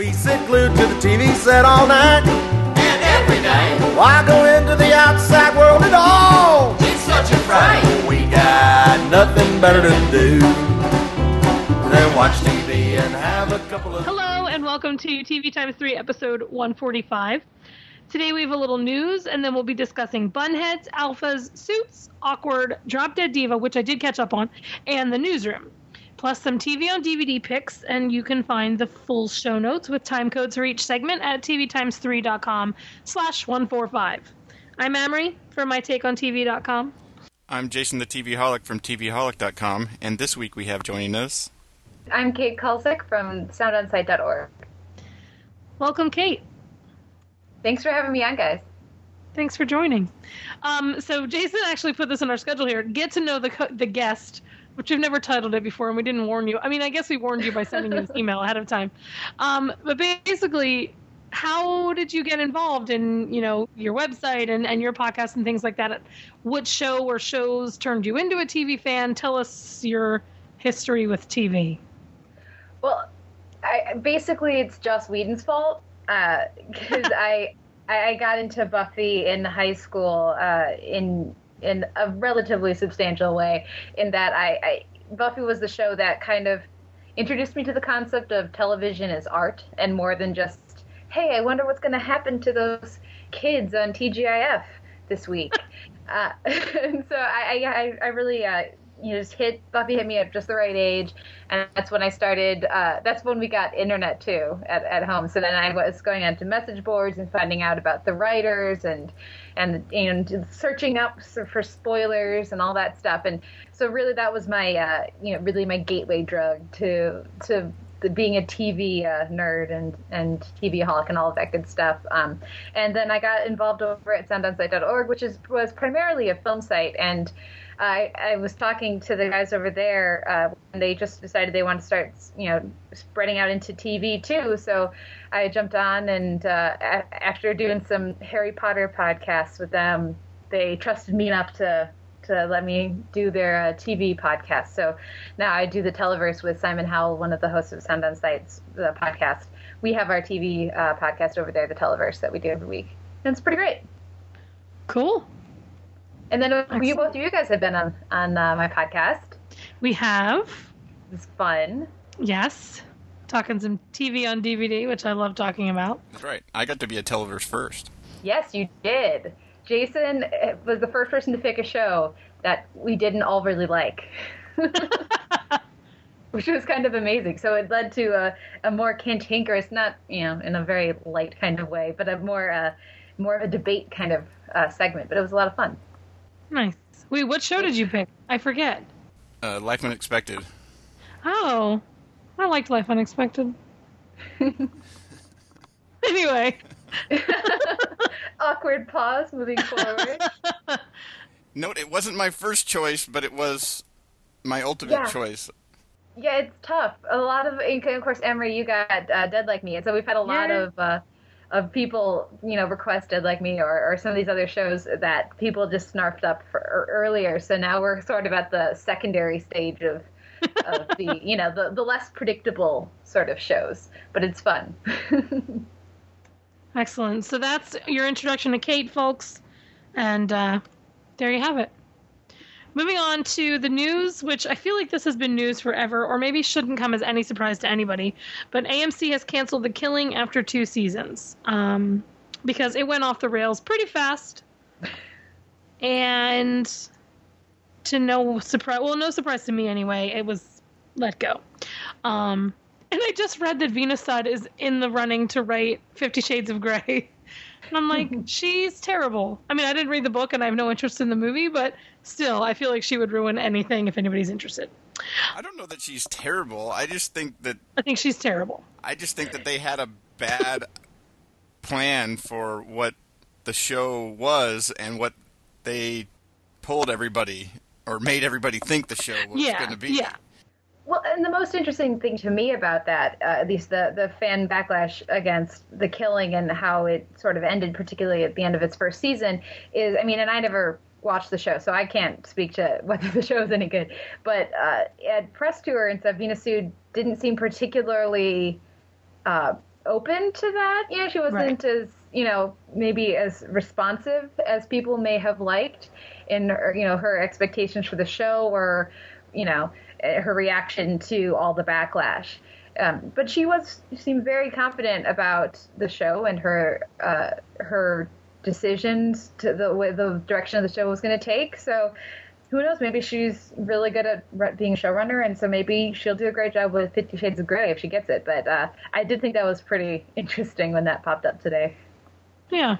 We sit glued to the TV set all night. And every day, Why go into the outside world at all? it's such a fright. We got nothing better to do than watch TV and have a couple of. Hello and welcome to TV Times 3, episode 145. Today we have a little news and then we'll be discussing Bunheads, Alphas, Suits, Awkward, Drop Dead Diva, which I did catch up on, and the newsroom. Plus some TV on DVD picks, and you can find the full show notes with time codes for each segment at tvtimes3.com slash 145. I'm Amrie from mytakeontv.com. I'm Jason the TVaholic from TVaholic.com, and this week we have joining us. I'm Kate Kulzick from soundonsight.org. Welcome, Kate. Thanks for having me on, guys. Thanks for joining. Um, so Jason actually put this in our schedule here. Get to know the co- the guest, which we've never titled it before, and we didn't warn you. I mean, I guess we warned you by sending you this email ahead of time. Um, but basically, how did you get involved in you know your website and, and your podcast and things like that? What show or shows turned you into a TV fan? Tell us your history with TV. Well, I, basically, it's Joss Whedon's fault because I I got into Buffy in high school uh, in in a relatively substantial way. In that, I, I Buffy was the show that kind of introduced me to the concept of television as art and more than just hey, I wonder what's going to happen to those kids on TGIF this week. uh, and so I, I, I really, uh, you just hit Buffy hit me at just the right age, and that's when I started. Uh, that's when we got internet too at, at home. So then I was going onto message boards and finding out about the writers and and and searching up for spoilers and all that stuff. And so really that was my uh, you know really my gateway drug to to being a TV uh, nerd and and TV holic and all of that good stuff. Um, and then I got involved over at soundonsight.org, which is was primarily a film site. And I, I was talking to the guys over there, uh, and they just decided they want to start, you know, spreading out into TV too. So I jumped on, and uh, after doing some Harry Potter podcasts with them, they trusted me enough to to let me do their uh, TV podcast. So now I do the Televerse with Simon Howell, one of the hosts of Sound on Sights, the podcast. We have our TV uh, podcast over there, the Televerse, that we do every week. And it's pretty great. Cool. And then uh, you, both of you guys have been on, on uh, my podcast. We have It's fun. yes, talking some TV on DVD, which I love talking about. That's right. I got to be a Televerse first. Yes, you did. Jason uh, was the first person to pick a show that we didn't all really like. Which was kind of amazing. So it led to a, a more cantankerous, not you know in a very light kind of way, but a more uh, more of a debate kind of uh, segment. But it was a lot of fun. Nice. Wait, what show did you pick? I forget. Uh, Life Unexpected. Oh, I liked Life Unexpected. anyway, Awkward pause. Moving forward. Note, it wasn't my first choice, but it was my ultimate Yeah. choice. Yeah, it's tough. A lot of, and of course, Amrie, you got uh, Dead Like Me, and so we've had a lot Yeah. of uh, of people, you know, requested Like Me or, or some of these other shows that people just snarfed up for er- earlier. So now we're sort of at the secondary stage of of the, you know, the the less predictable sort of shows, but it's fun. excellent. So that's your introduction to Kate, folks, and uh, there you have it. Moving on to the news, which I feel like this has been news forever, or maybe shouldn't come as any surprise to anybody. But AMC has canceled The Killing after two seasons um, because it went off the rails pretty fast, and to no surprise, well, no surprise to me anyway, it was let go. Um, and I just read that Veena Sud is in the running to write Fifty Shades of Grey. And I'm like, she's terrible. I mean, I didn't read the book and I have no interest in the movie, but still, I feel like she would ruin anything if anybody's interested. I don't know that she's terrible. I just think that I think she's terrible. I just think that they had a bad plan for what the show was and what they pulled everybody or made everybody think the show was yeah, going to be. yeah. Well, and the most interesting thing to me about that, uh, at least the the fan backlash against the killing and how it sort of ended, particularly at the end of its first season, is I mean, and I never watched the show, so I can't speak to whether the show is any good. But uh, at press tour and stuff, Veena Sud didn't seem particularly uh, open to that. You know, she wasn't as you know maybe as responsive as people may have liked in her, you know her expectations for the show or you know eh, her reaction to all the backlash. Um, but she was seemed very confident about the show and her uh, her decisions to the way the direction of the show was going to take. So who knows? Maybe she's really good at being a showrunner, and so maybe she'll do a great job with Fifty Shades of Grey if she gets it. But uh, I did think that was pretty interesting when that popped up today. Yeah.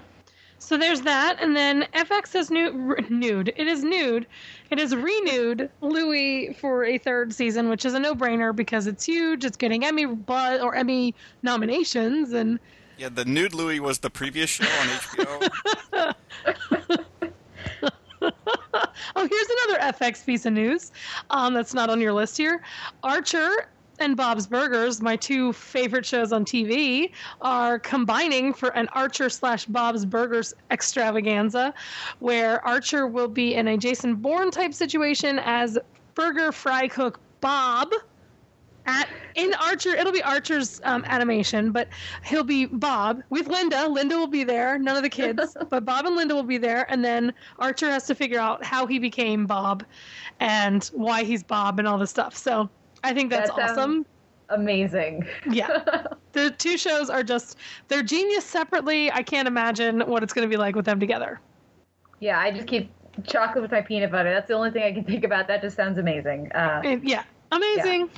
So there's that, and then FX has new, nude. It is nude. It is renewed Louie for a third season, which is a no-brainer because it's huge. It's getting Emmy or Emmy nominations, and Yeah, the nude Louie was the previous show on HBO. oh, here's another FX piece of news um, that's not on your list here. Archer and Bob's Burgers, my two favorite shows on TV, are combining for an Archer slash Bob's Burgers extravaganza, where Archer will be in a Jason Bourne type situation as burger fry cook Bob. At in Archer, it'll be Archer's um, animation, but he'll be Bob with Linda. Linda will be there, none of the kids, but Bob and Linda will be there, and then Archer has to figure out how he became Bob, and why he's Bob, and all this stuff. So I think that's That awesome. Amazing. Yeah. The two shows are just they're genius separately. I can't imagine what it's going to be like with them together. yeah, I just keep chocolate with my peanut butter. That's the only thing I can think about. That just sounds amazing. Uh, yeah, amazing.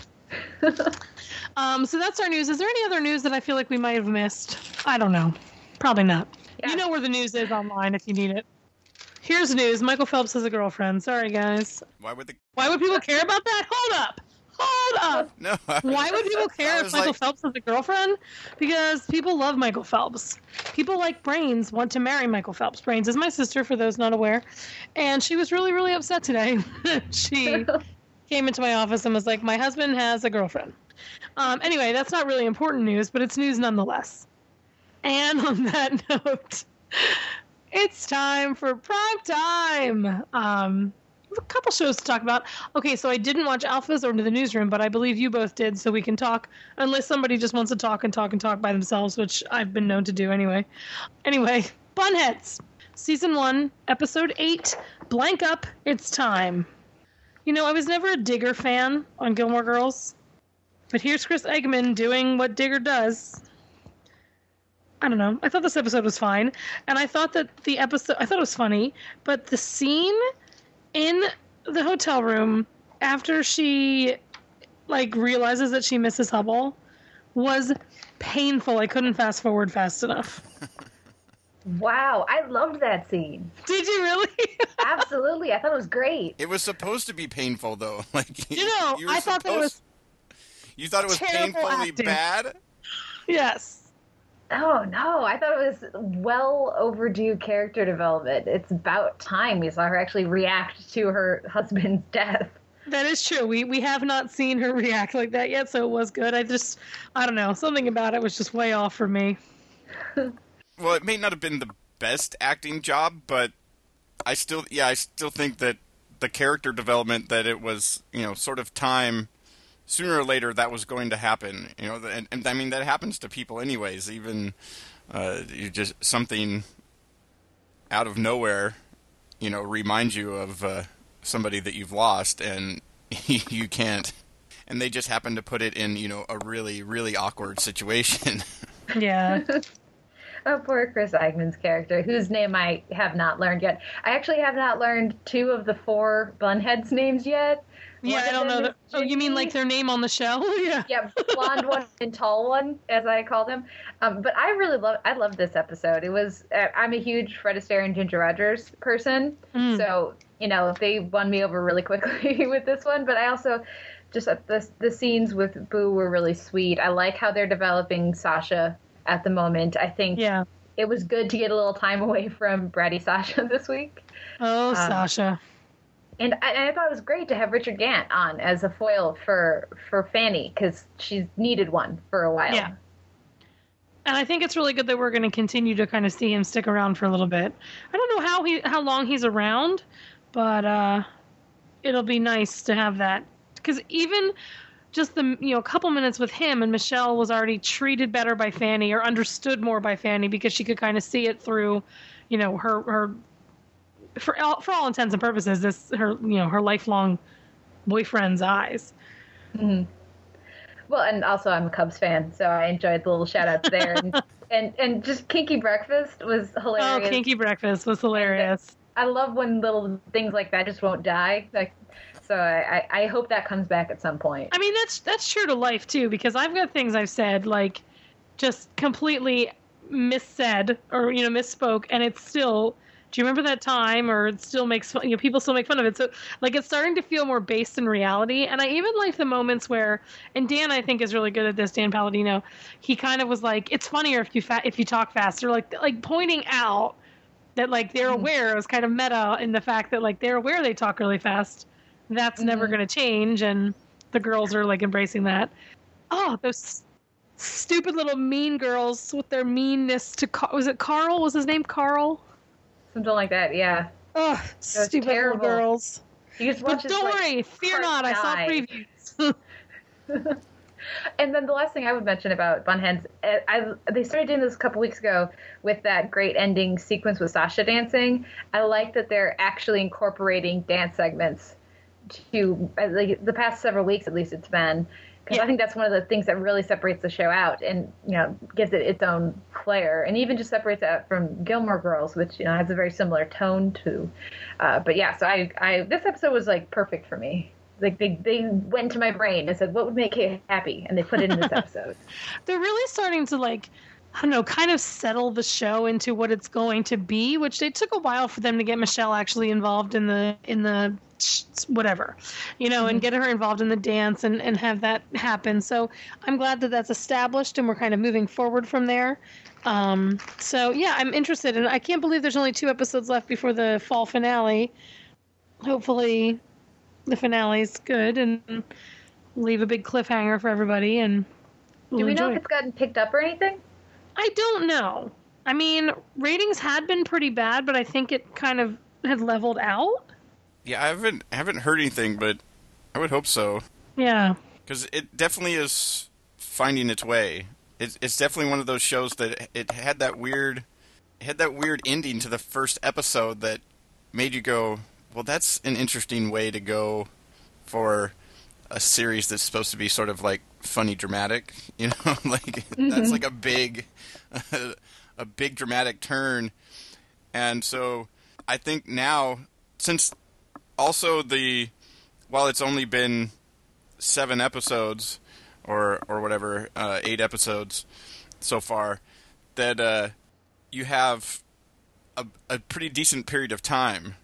um, so that's our news. Is there any other news that I feel like we might have missed? I don't know. Probably not. Yeah. You know where the news is online if you need it. Here's news. Michael Phelps has a girlfriend. Sorry, guys. Why would the Why would people care about that? Hold up. Hold up. no? I- Why would people care if Michael like, Phelps has a girlfriend? Because people love Michael Phelps. People like Brains want to marry Michael Phelps. Brains is my sister, for those not aware. And she was really, really upset today. she came into my office and was like, My husband has a girlfriend. Um, anyway, that's not really important news, but it's news nonetheless. And on that note, it's time for prime time. Um, a couple shows to talk about. Okay, so I didn't watch Alphas or Into the Newsroom, but I believe you both did, so we can talk. Unless somebody just wants to talk and talk and talk by themselves, which I've been known to do anyway. Anyway, Bunheads, season one, episode eight. Blank up. It's time. You know, I was never a Digger fan on Gilmore Girls, but here's Chris Eigeman doing what Digger does. I don't know. I thought this episode was fine, and I thought that the episode I thought it was funny, but the scene in the hotel room after she like realizes that she misses Hubbell was painful. I couldn't fast forward fast enough. wow, I loved that scene. Did you really? Absolutely, I thought it was great. It was supposed to be painful though. Like you know, were I thought that supposed- was You thought it was terrible painfully acting. bad. yes. Oh no, I thought it was well overdue character development. It's about time we saw her actually react to her husband's death. That is true. We we have not seen her react like that yet, so it was good. I just I don't know, something about it was just way off for me. Well, it may not have been the best acting job, but I still, yeah, I still think that the character development that it was, you know, sort of time. Sooner or later, that was going to happen. You know, and, and I mean that happens to people, anyways. Even uh, you just something out of nowhere, you know, reminds you of uh, somebody that you've lost, and you can't. And they just happen to put it in, you know, a really, really awkward situation. Yeah. Oh, poor Chris Eigeman's character, whose name I have not learned yet. I actually have not learned two of the four Bunheads' names yet. Yeah, One I don't know. The, oh, you mean like their name on the show? yeah. yeah, blonde one and tall one, as I called them. Um, but I really love. I love this episode. It was. Uh, I'm a huge Fred Astaire and Ginger Rogers person, Mm. so you know they won me over really quickly with this one. But I also just uh, the the scenes with Boo were really sweet. I like how they're developing Sasha at the moment. I think Yeah. it was good to get a little time away from Bratty Sasha this week. Oh, Um, Sasha. And I, I thought it was great to have Richard Gant on as a foil for for Fanny because she's needed one for a while. Yeah. And I think it's really good that we're going to continue to kind of see him stick around for a little bit. I don't know how he how long he's around, but uh, it'll be nice to have that because even just the you know a couple minutes with him and Michelle was already treated better by Fanny or understood more by Fanny because she could kind of see it through, you know, her her for all, for all intents and purposes this her you know her lifelong boyfriend's eyes. Mm-hmm. Well, and also I'm a Cubs fan, so I enjoyed the little shout outs there. and, and and just Kinky Breakfast was hilarious. Oh, Kinky Breakfast was hilarious. I love when little things like that just won't die. Like, so I, I hope that comes back at some point. I mean, that's that's true to life too, because I've got things I've said like just completely missaid or you know misspoke, and it's still. Do you remember that time? Or it still makes fun, you know people still make fun of it. So like it's starting to feel more based in reality. And I even like the moments where, and Dan I think is really good at this. Dan Palladino, he kind of was like, it's funnier if you fa- if you talk faster, like like pointing out that like they're mm-hmm. aware it was kind of meta in the fact that like they're aware they talk really fast that's mm-hmm. never going to change and the girls are like embracing that oh those stupid little mean girls with their meanness to was it carl was his name carl something like that yeah oh stupid terrible. little girls you just but don't worry fear not die. i saw previews and then the last thing I would mention about Bunheads, I, I, they started doing this a couple weeks ago with that great ending sequence with Sasha dancing. I like that they're actually incorporating dance segments to like the past several weeks, at least it's been. Because yeah. I think that's one of the things that really separates the show out and you know gives it its own flair, and even just separates it from Gilmore Girls, which you know has a very similar tone to. Uh, but yeah, so I, I this episode was like perfect for me like they they went to my brain and said what would make Kate happy and they put it in this episode they're really starting to like I don't know, kind of settle the show into what it's going to be, which they took a while for them to get Michelle actually involved in the in the whatever, you know, mm-hmm. and get her involved in the dance and and have that happen. So I'm glad that that's established and we're kind of moving forward from there. Um, so yeah, I'm interested, and I can't believe there's only two episodes left before the fall finale. Hopefully, the finale's good and leave a big cliffhanger for everybody. And we'll do we know if it's gotten picked up or anything? I don't know. I mean, ratings had been pretty bad, but I think it kind of had leveled out. Yeah, I haven't haven't heard anything, but I would hope so. Yeah, because it definitely is finding its way. It's, it's definitely one of those shows that it had that weird, had that weird ending to the first episode that made you go, well, that's an interesting way to go for a series that's supposed to be sort of like funny dramatic. You know, like mm-hmm. that's like a big, a big dramatic turn. And so I think now, since also the, while it's only been seven episodes or or whatever, uh, eight episodes so far, that uh, you have a, a pretty decent period of time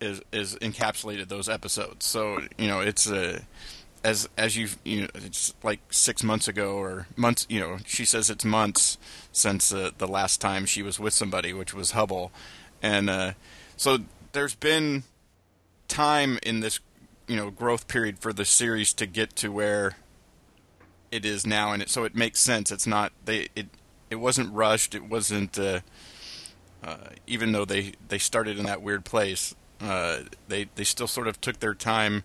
is is encapsulated those episodes. So you know it's a as as you you know it's like six months ago or months. You know she says it's months since uh, the last time she was with somebody, which was Hubbell, and uh, so there's been time in this you know growth period for the series to get to where it is now, and it, so it makes sense. It's not they it it wasn't rushed. It wasn't. Uh, uh, even though they, they started in that weird place, uh, they they still sort of took their time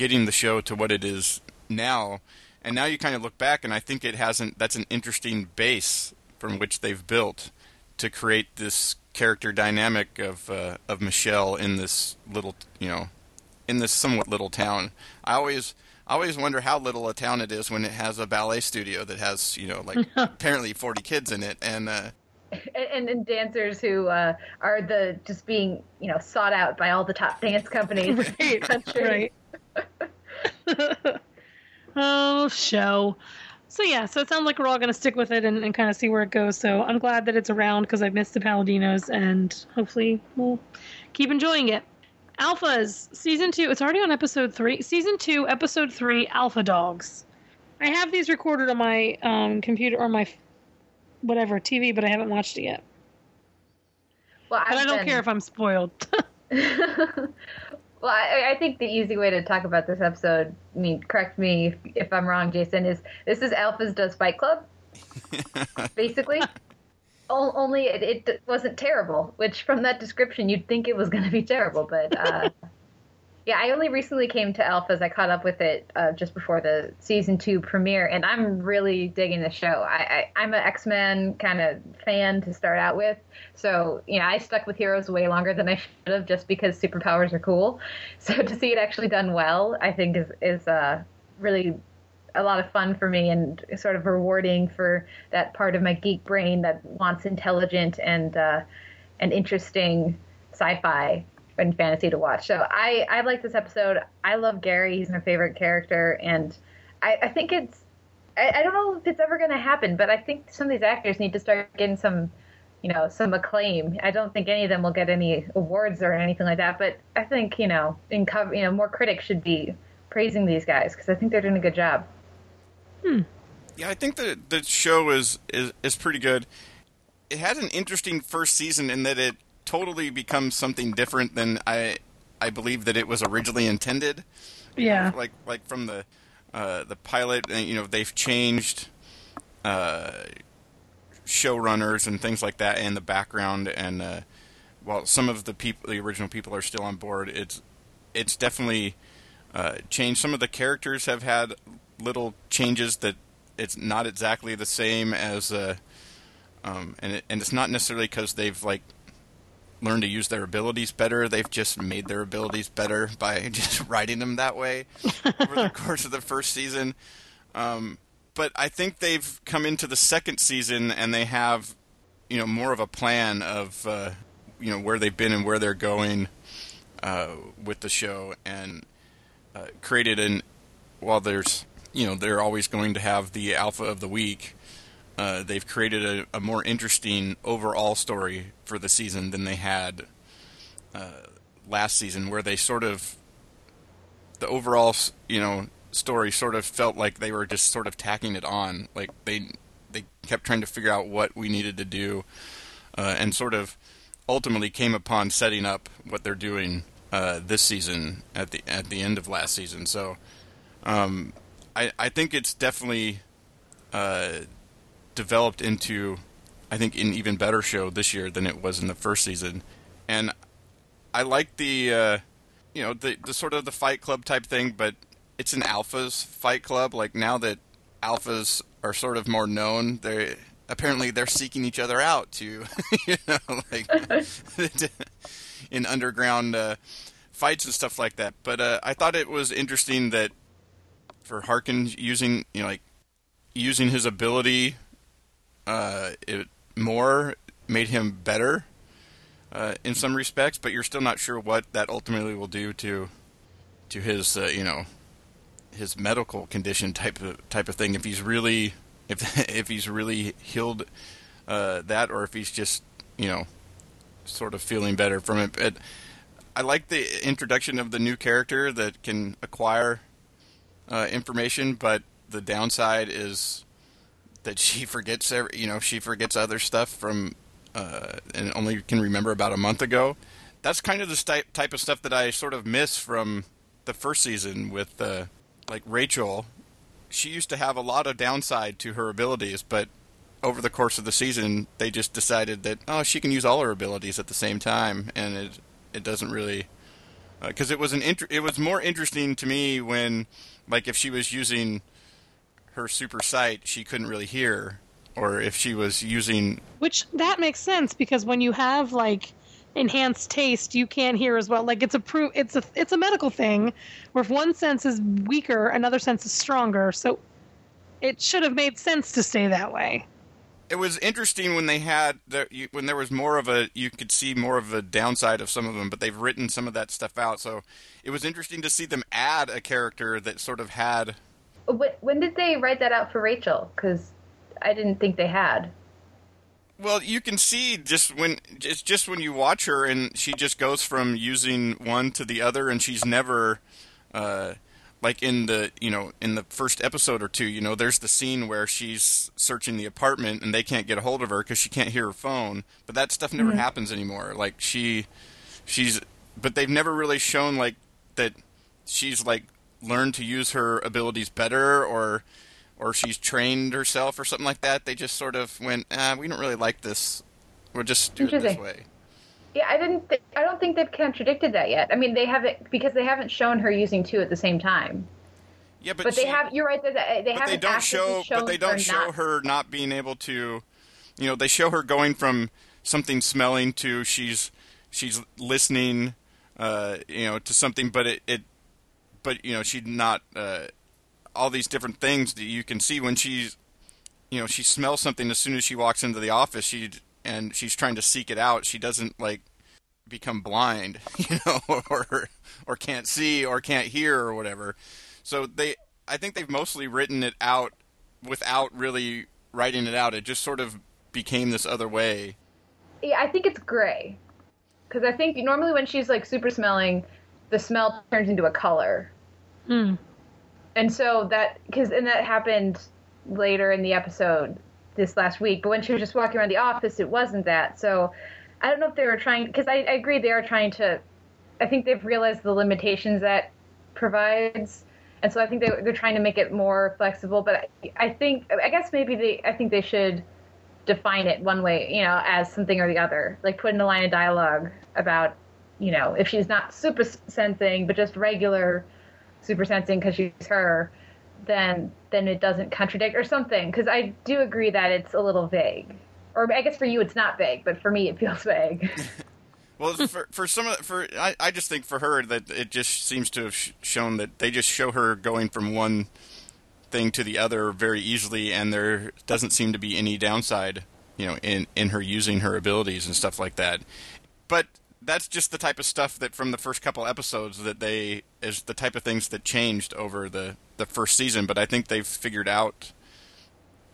getting the show to what it is now, and now you kind of look back, and I think it hasn't. That's an interesting base from which they've built to create this character dynamic of uh, of Michelle in this little, you know, in this somewhat little town. I always. I always wonder how little a town it is when it has a ballet studio that has, you know, like apparently 40 kids in it, and uh, and, and dancers who uh, are the just being you know sought out by all the top dance companies right, in the country. Right. oh, show. So yeah, so it sounds like we're all going to stick with it and, and kind of see where it goes. So I'm glad that it's around because I've missed the Palladinos, and hopefully we'll keep enjoying it. Alphas season two. It's already on episode three. Season two, episode three. Alpha Dogs. I have these recorded on my um, computer or my whatever TV, but I haven't watched it yet. Well, but I don't been... care if I'm spoiled. well, I, I, think the easy way to talk about this episode, I mean, correct me if, if I'm wrong, Jason, is this is Alphas Does Fight Club, basically. O- only it, it, wasn't terrible, which from that description you'd think it was going to be terrible, but uh, Yeah, I only recently came to Alphas. I caught up with it uh, just before the season two premiere, and I'm really digging the show. I, I, I'm an X Men kind of fan to start out with, so know I stuck with Heroes way longer than I should have, just because superpowers are cool. So to see it actually done well, I think is is uh, really a lot of fun for me and sort of rewarding for that part of my geek brain that wants intelligent and uh, and interesting sci-fi and fantasy to watch. So I I like this episode. I love Gary. He's my favorite character, and I, I think it's I, I don't know if it's ever going to happen, but I think some of these actors need to start getting some you know some acclaim. I don't think any of them will get any awards or anything like that, but I think you know in cover you know more critics should be praising these guys because I think they're doing a good job. Hmm. Yeah, I think the the show is, is is pretty good. It had an interesting first season in that it totally becomes something different than I I believe that it was originally intended. Yeah. Like like from the uh, the pilot, you know, they've changed uh, showrunners and things like that, in the background, and uh, while some of the people, the original people, are still on board, it's it's definitely uh, changed. Some of the characters have had little changes that it's not exactly the same as, uh, um, and it, and it's not necessarily because they've like learned to use their abilities better. They've just made their abilities better by just writing them that way over the course of the first season. Um, but I think they've come into the second season and they have, you know, more of a plan of, uh, you know, where they've been and where they're going uh, with the show, and uh, created an. While there's, you know, they're always going to have the alpha of the week. Uh, they've created a, a, more interesting overall story for the season than they had uh, last season, where they sort of the overall, you know, story sort of felt like they were just sort of tacking it on. Like they they kept trying to figure out what we needed to do, uh, and sort of ultimately came upon setting up what they're doing uh, this season at the at the end of last season. So, um, I I think it's definitely uh, developed into I think an even better show this year than it was in the first season, and I like the uh, you know the the sort of the Fight Club type thing, but it's an alphas fight club. Like now that alphas are sort of more known, they apparently they're seeking each other out to, you know, like in underground uh, fights and stuff like that. But uh, I thought it was interesting that for Harken using, you know, like using his ability, uh, it more made him better uh, in some respects. But you're still not sure what that ultimately will do to to his, uh, you know, his medical condition type of type of thing. If he's really if if he's really healed uh, that, or if he's just you know sort of feeling better from it. But I like the introduction of the new character that can acquire uh, information, but the downside is that she forgets every, you know she forgets other stuff from uh, and only can remember about a month ago. That's kind of the type of stuff that I sort of miss from the first season with uh, like Rachel, she used to have a lot of downside to her abilities, but over the course of the season, they just decided that oh, she can use all her abilities at the same time, and it it doesn't really because uh, it was an it was more interesting to me when like if she was using her super sight, she couldn't really hear, or if she was using which that makes sense because when you have like enhanced taste you can't hear as well. Like it's a pro- it's a it's a medical thing where if one sense is weaker another sense is stronger. So it should have made sense to stay that way. It was interesting when they had the, when there was more of a you could see more of a downside of some of them but they've written some of that stuff out. So it was interesting to see them add a character that sort of had when did they write that out for rachel because i didn't think they had well, you can see just when it's just when you watch her and she just goes from using one to the other, and she's never. Uh, like in the you know in the first episode or two you know there's the scene where she's searching the apartment and they can't get a hold of her because she can't hear her phone but that stuff never mm-hmm. happens anymore like she she's but they've never really shown like that she's like learned to use her abilities better or or she's trained herself or something like that. They just sort of went, ah, we don't really like this. We'll just do it this way. Yeah, I didn't. Th- I don't think they've contradicted that yet. I mean, they haven't because they haven't shown her using two at the same time. Yeah, but, But they she- have. You're right. They, they but haven't. they don't show but they don't show not- her not being able to you know they show her going from something smelling to she's she's listening uh you know to something but it, it but you know she's not uh all these different things that you can see when she's you know she smells something as soon as she walks into the office she and she's trying to seek it out she doesn't like become blind you know or or can't see or can't hear or whatever. So they i think they've mostly written it out without really writing it out. It just sort of became this other way. Yeah, I think it's gray. Because I think normally when she's like super smelling, the smell turns into a color. Hmm. And so that, because, and that happened later in the episode this last week. But when she was just walking around the office, it wasn't that. So I don't know if they were trying, because I, I agree they are trying to, I think they've realized the limitations that provides. And so I think they, they're trying to make it more flexible. But I, I think, I guess maybe they, I think they should define it one way, you know, as something or the other. Like put in a line of dialogue about, you know, if she's not super sensing, but just regular super sensing because she's her, then then it doesn't contradict or something. Because I do agree that it's a little vague. Or I guess for you it's not vague, but for me it feels vague. Well, for for some of for I, I just think for her that it just seems to have sh- shown that they just show her going from one thing to the other very easily, and there doesn't seem to be any downside, you know, in in her using her abilities and stuff like that. But that's just the type of stuff that from the first couple episodes that they is the type of things that changed over the the first season. But I think they've figured out,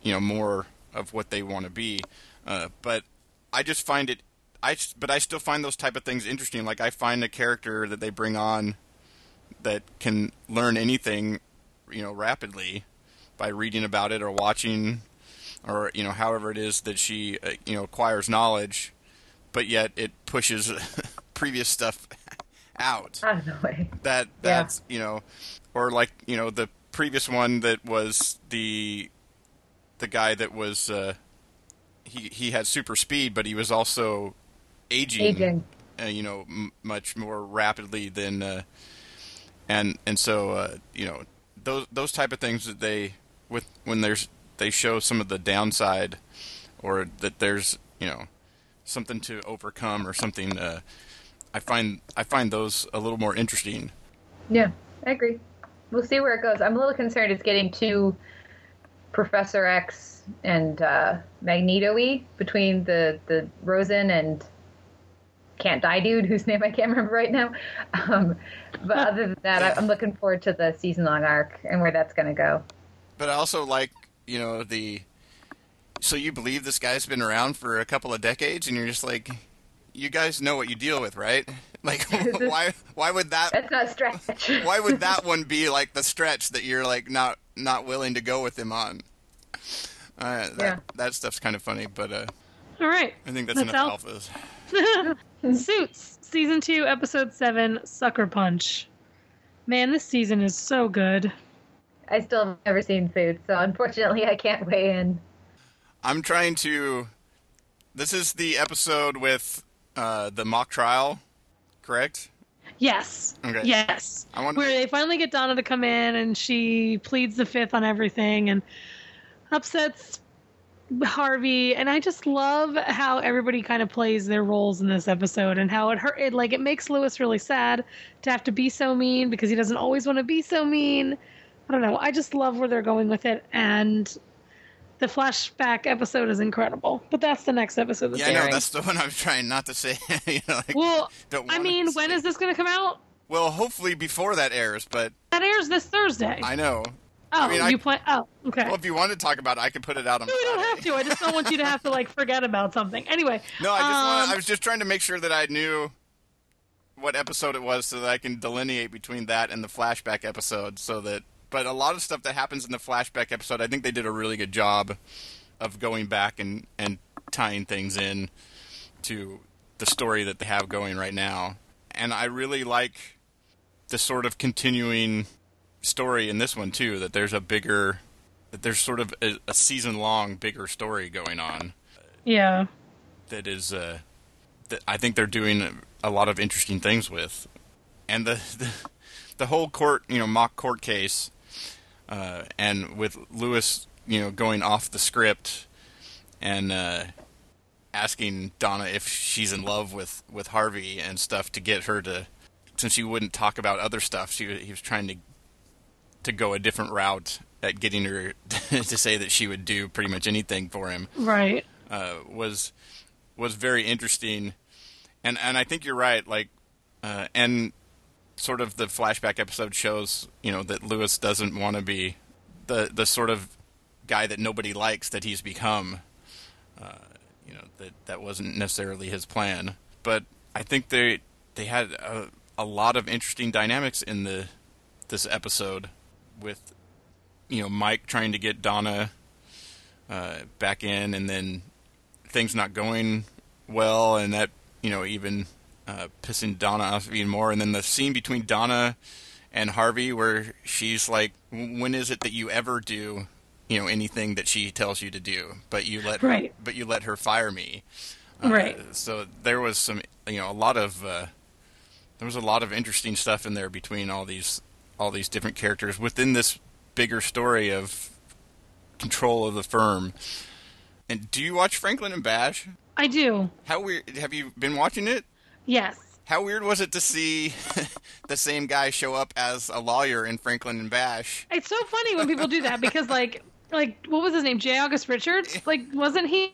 you know, more of what they want to be. Uh, but I just find it. I but I still find those type of things interesting. Like I find a character that they bring on that can learn anything, you know, rapidly by reading about it or watching, or you know, however it is that she uh, you know acquires knowledge, but yet it pushes previous stuff out Out of the way. that Yeah. that's you know or like you know the previous one that was the the guy that was uh he he had super speed but he was also aging, Aging. Uh, you know m- much more rapidly than uh and and so uh you know those those type of things that they with when there's they show some of the downside or that there's you know something to overcome or something uh I find I find those a little more interesting. Yeah, I agree. We'll see where it goes. I'm a little concerned it's getting too Professor X and uh, Magneto-y between the the Rosen and can't die dude whose name I can't remember right now. Um, but other than that, I'm looking forward to the season long arc and where that's going to go. But I also like, you know, the so you believe this guy's been around for a couple of decades and you're just like you guys know what you deal with, right? Like why why would that That's not a stretch. why would that one be like the stretch that you're like not not willing to go with him on? Uh, that, Yeah. that stuff's kind of funny, but uh, All right. I think that's, That's enough out. alphas. Suits, season two, episode seven, Sucker Punch. Man, this season is so good. I still have never seen food, so unfortunately I can't weigh in. I'm trying to. This is the episode with uh, the mock trial, correct? Yes. Okay. Yes. I wonder- Where they finally get Donna to come in and she pleads the fifth on everything and upsets Harvey. And I just love how everybody kind of plays their roles in this episode and how it hurt. It, like, it makes Louis really sad to have to be so mean because he doesn't always want to be so mean. I don't know. I just love where they're going with it. And the flashback episode is incredible. But that's the next episode that's Yeah, I know that's the one I was trying not to say. you know, like, well, I mean, when is this going to come out? Well, hopefully before that airs, but That airs this Thursday. I know. oh, I mean, I- you plan? Oh, okay. Well, if you want to talk about it, I can put it out on no, we don't have to. I just don't want you to have to like forget about something. Anyway. No, I just um, want I was just trying to make sure that I knew what episode it was so that I can delineate between that and the flashback episode so that but a lot of stuff that happens in the flashback episode, I think they did a really good job of going back and and tying things in to the story that they have going right now. And I really like the sort of continuing story in this one too that there's a bigger that there's sort of a, a season long bigger story going on Yeah. that is uh, that I think they're doing a lot of interesting things with, and the the, the whole court you know mock court case, uh, and with Louis you know going off the script, and uh, asking Donna if she's in love with with Harvey and stuff to get her to since she wouldn't talk about other stuff, she he was trying to to go a different route at getting her to say that she would do pretty much anything for him. Right. Uh, was was very interesting, and and I think you're right. Like, uh, and sort of the flashback episode shows, you know, that Louis doesn't want to be the the sort of guy that nobody likes that he's become. Uh, you know that that wasn't necessarily his plan, but I think they they had a, a lot of interesting dynamics in the this episode with you know Mike trying to get Donna uh, back in, and then things not going well, and that you know even uh, pissing Donna off even more, and then the scene between Donna and Harvey where she's like, "When is it that you ever do?" You know anything that she tells you to do, but you let Right. but you let her fire me. Uh, Right. So there was some, you know, a lot of uh, there was a lot of interesting stuff in there between all these all these different characters within this bigger story of control of the firm. And do you watch Franklin and Bash? I do. How weird have you been watching it? Yes. How weird was it to see the same guy show up as a lawyer in Franklin and Bash? It's so funny when people do that because like like what was his name? J. August Richards? Like wasn't he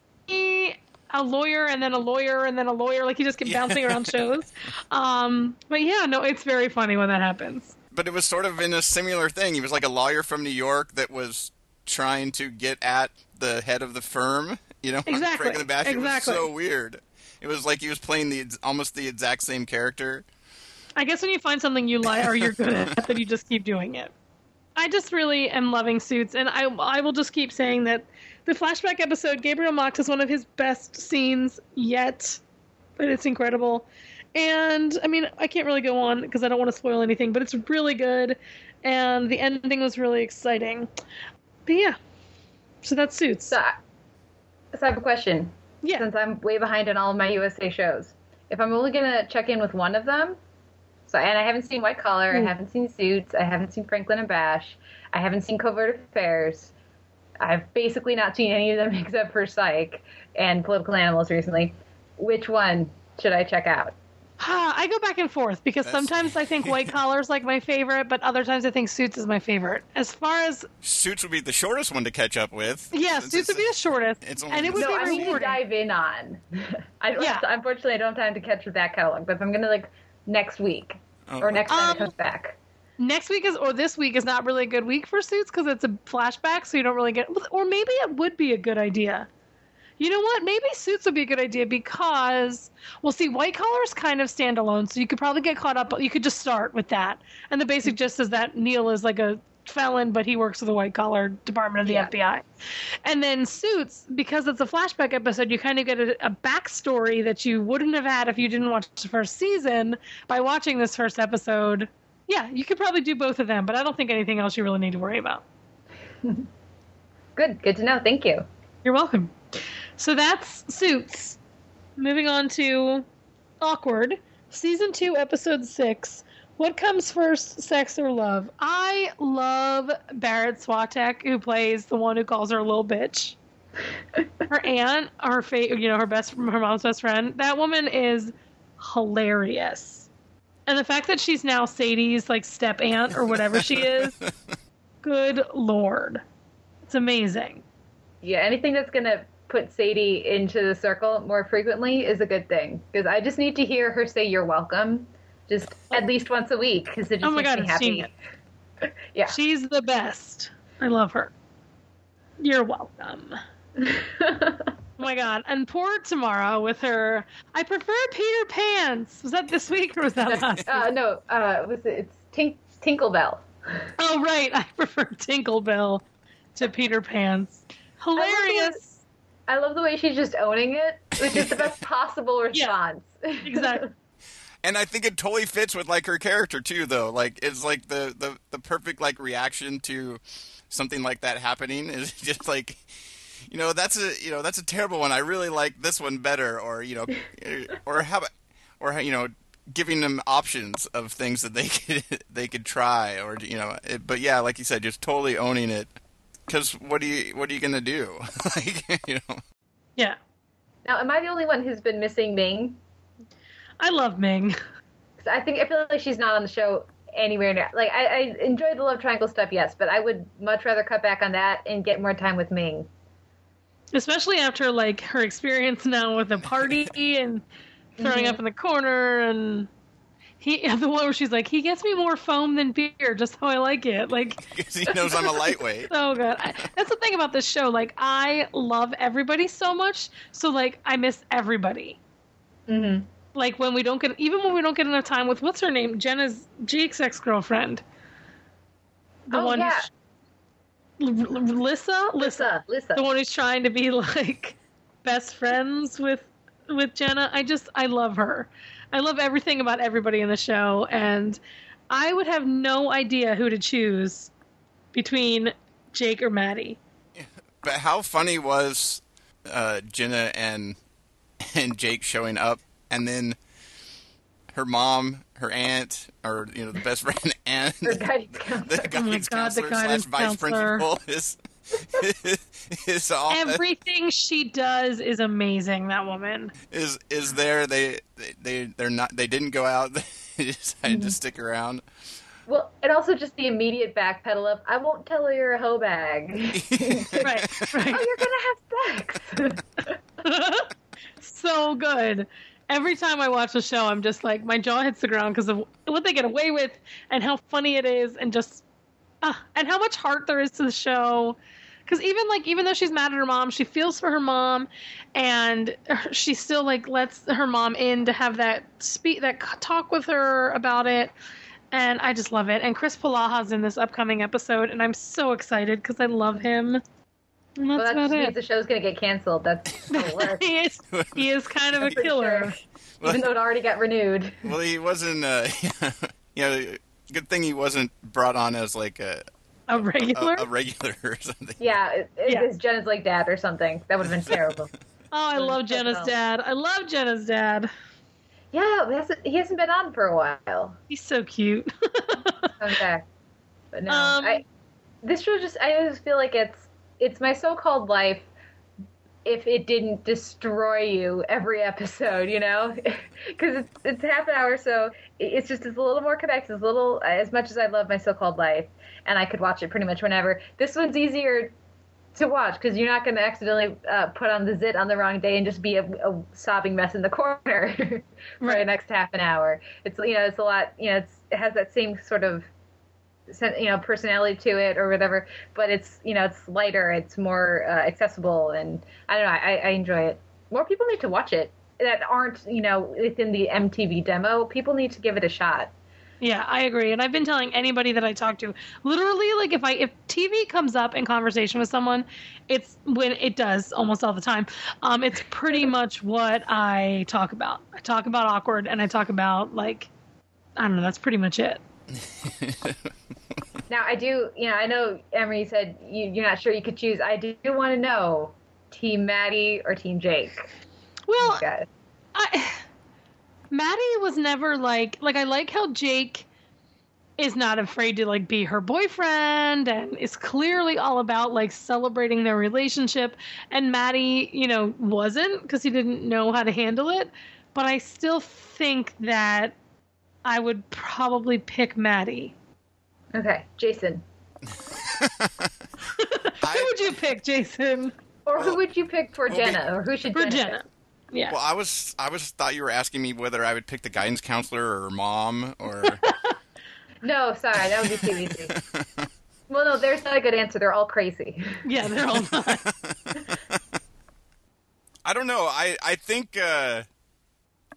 a lawyer and then a lawyer and then a lawyer? Like he just kept Yeah. bouncing around shows. Um but yeah, no, it's very funny when that happens. But it was sort of in a similar thing. He was like a lawyer from New York that was trying to get at the head of the firm. You know, Exactly, Franklin and Bash. exactly. It was so weird. It was like he was playing the almost the exact same character. I guess when you find something you like or you're good at, that you just keep doing it. I just really am loving Suits, and I I will just keep saying that the flashback episode, Gabriel Macht, is one of his best scenes yet. But it's incredible, and I mean I can't really go on because I don't want to spoil anything, but it's really good, and the ending was really exciting. But yeah, so that's Suits. So, I- so I have a question. Yeah, Since I'm way behind on all of my USA shows, if I'm only gonna check in with one of them, so and I haven't seen White Collar, I hmm. haven't seen Suits, I haven't seen Franklin and Bash, I haven't seen Covert Affairs. I've basically not seen any of them except for Psych and Political Animals recently. Which one should I check out? Ah, I go back and forth because That's- sometimes I think White Collar's like my favorite, but other times I think Suits is my favorite. As far as Suits would be the shortest one to catch up with. Yeah, Since Suits would be the shortest, it's only and it would the No, be I mean to dive in on. I don't, Yeah. unfortunately I don't have time to catch the back catalog, but if I'm gonna like next week Oh, or next time Um, it comes back. Next week is or this week is not really a good week for Suits because it's a flashback, so you don't really get. Or maybe it would be a good idea. You know what? Maybe Suits would be a good idea because, well, see, White Collar's kind of standalone, so you could probably get caught up. You could just start with that, and the basic gist is that Neal is like a felon, but he works for the White Collar Department of the Yeah. FBI. And then Suits, because it's a flashback episode, you kind of get a, a backstory that you wouldn't have had if you didn't watch the first season by watching this first episode. Yeah, you could probably do both of them, but I don't think anything else you really need to worry about. Good, good to know. Thank you. You're welcome. So that's Suits. Moving on to Awkward, Season 2, Episode 6. What comes first, sex or love? I love Barret Swatek, who plays the one who calls her a little bitch. Her aunt, her fa- you know, her best, her mom's best friend. That woman is hilarious, and the fact that she's now Sadie's like step aunt or whatever she is, good lord, it's amazing. Yeah, anything that's gonna put Sadie into the circle more frequently is a good thing because I just need to hear her say "You're welcome," just at least once a week because it just Oh my makes God, me I've yeah. She's the best. I love her. You're welcome. Oh my god. And poor Tamara with her I prefer Peter Pans. Was that this week or was that last? uh, no, uh, was it? It's Tink- Tinklebell. oh right, I prefer Tinklebell to Peter Pans. Hilarious. I love the way she's just owning it, which is the best possible Yeah, response. exactly. And I think it totally fits with like her character too, though. Like it's like the the the perfect like reaction to something like that happening is just like you know that's a you know that's a terrible one. I really like this one better, or you know, or how about or you know giving them options of things that they could they could try, or you know, it, but yeah, like you said, just totally owning it. Because what are you what are you gonna do? like you know, Yeah. Now, am I the only one who's been missing Ming? I love Ming. I think I feel like she's not on the show anywhere near. Like I, I enjoyed the love triangle stuff, yes, but I would much rather cut back on that and get more time with Ming. Especially after like her experience now with the party and throwing mm-hmm. up in the corner and he the one where she's like, he gets me more foam than beer, just how I like it. Like because he knows I'm a lightweight. so good. I, that's the thing about this show. Like I love everybody so much, so like I miss everybody. Mm-hmm. Like when we don't get even when we don't get enough time with what's her name, Jenna's Jake's ex girlfriend. The Oh, one yeah. who's L- L- Lissa, Lissa, Lissa. the one who's trying to be like best friends with with Jenna. I just I love her. I love everything about everybody in the show and I would have no idea who to choose between Jake or Matty. But how funny was uh, Jenna and and Jake showing up, and then her mom, her aunt, or you know the best friend, and Her guidance the counselor. guidance Oh God, the counselor guidance slash vice principal is is all Everything she does is amazing, that woman. is is there. They they they're not. They didn't go out. They decided Mm-hmm. to stick around. Well, and also just the immediate backpedal of, I won't tell her you're a hoe bag. Right, right. oh, you're gonna have sex. so good. Every time I watch the show, I'm just like my jaw hits the ground because of what they get away with and how funny it is, and just uh, and how much heart there is to the show. Because even like even though she's mad at her mom, she feels for her mom, and she still like lets her mom in to have that speak that talk with her about it. And I just love it. And Chris Palaha's in this upcoming episode, and I'm so excited because I love him. And that's well, that about just it. the show's gonna get canceled. That's the worst. he is he is kind of a killer. sure. Even though it already got renewed. Well, he wasn't. Uh, you know, good thing he wasn't brought on as like a A a, regular? a regular or something. Yeah, it, it, Yeah. it's Jenna's like dad or something. That would have been terrible. oh, I love Jenna's no. dad. I love Jenna's dad. yeah, he hasn't, he hasn't been on for a while. He's so cute. okay. But no, Um, I, this show just I always feel like it's it's my so-called life. If it didn't destroy you every episode, you know, because it's it's half an hour, so it's just it's a little more connected. It's a little as much as I love my so-called life, and I could watch it pretty much whenever. This one's easier to watch because you're not going to accidentally uh, put on the zit on the wrong day and just be a, a sobbing mess in the corner for the Right. next half an hour. It's you know it's a lot you know it's, it has that same sort of you know personality to it or whatever, but it's you know it's lighter, it's more uh, accessible, and I don't know I, I enjoy it. More people need to watch it that aren't you know within the MTV demo. People need to give it a shot. yeah, I agree. And I've been telling anybody that I talk to, literally, like if I if TV comes up in conversation with someone, it's when it does almost all the time. Um, it's pretty much what I talk about. I talk about awkward, and I talk about like I don't know. That's pretty much it. Now I do you know I know Amrie said you, you're not sure you could choose. I do want to know Team Matty or Team Jake. Well. I Matty was never like like I like how Jake is not afraid to like be her boyfriend and is clearly all about like celebrating their relationship and Matty, you know, wasn't because he didn't know how to handle it, but I still think that I would probably pick Matty. Okay, Jason. Who would you pick, Jason? Or who would you pick for Well, Jenna? Or who should For Jenna? Jenna. Yeah. Well, I was I was thought you were asking me whether I would pick the guidance counselor or mom or? No, sorry, that would be too easy. well, no, there's not a good answer. They're all crazy. Yeah, they're all not. I don't know. I I think uh,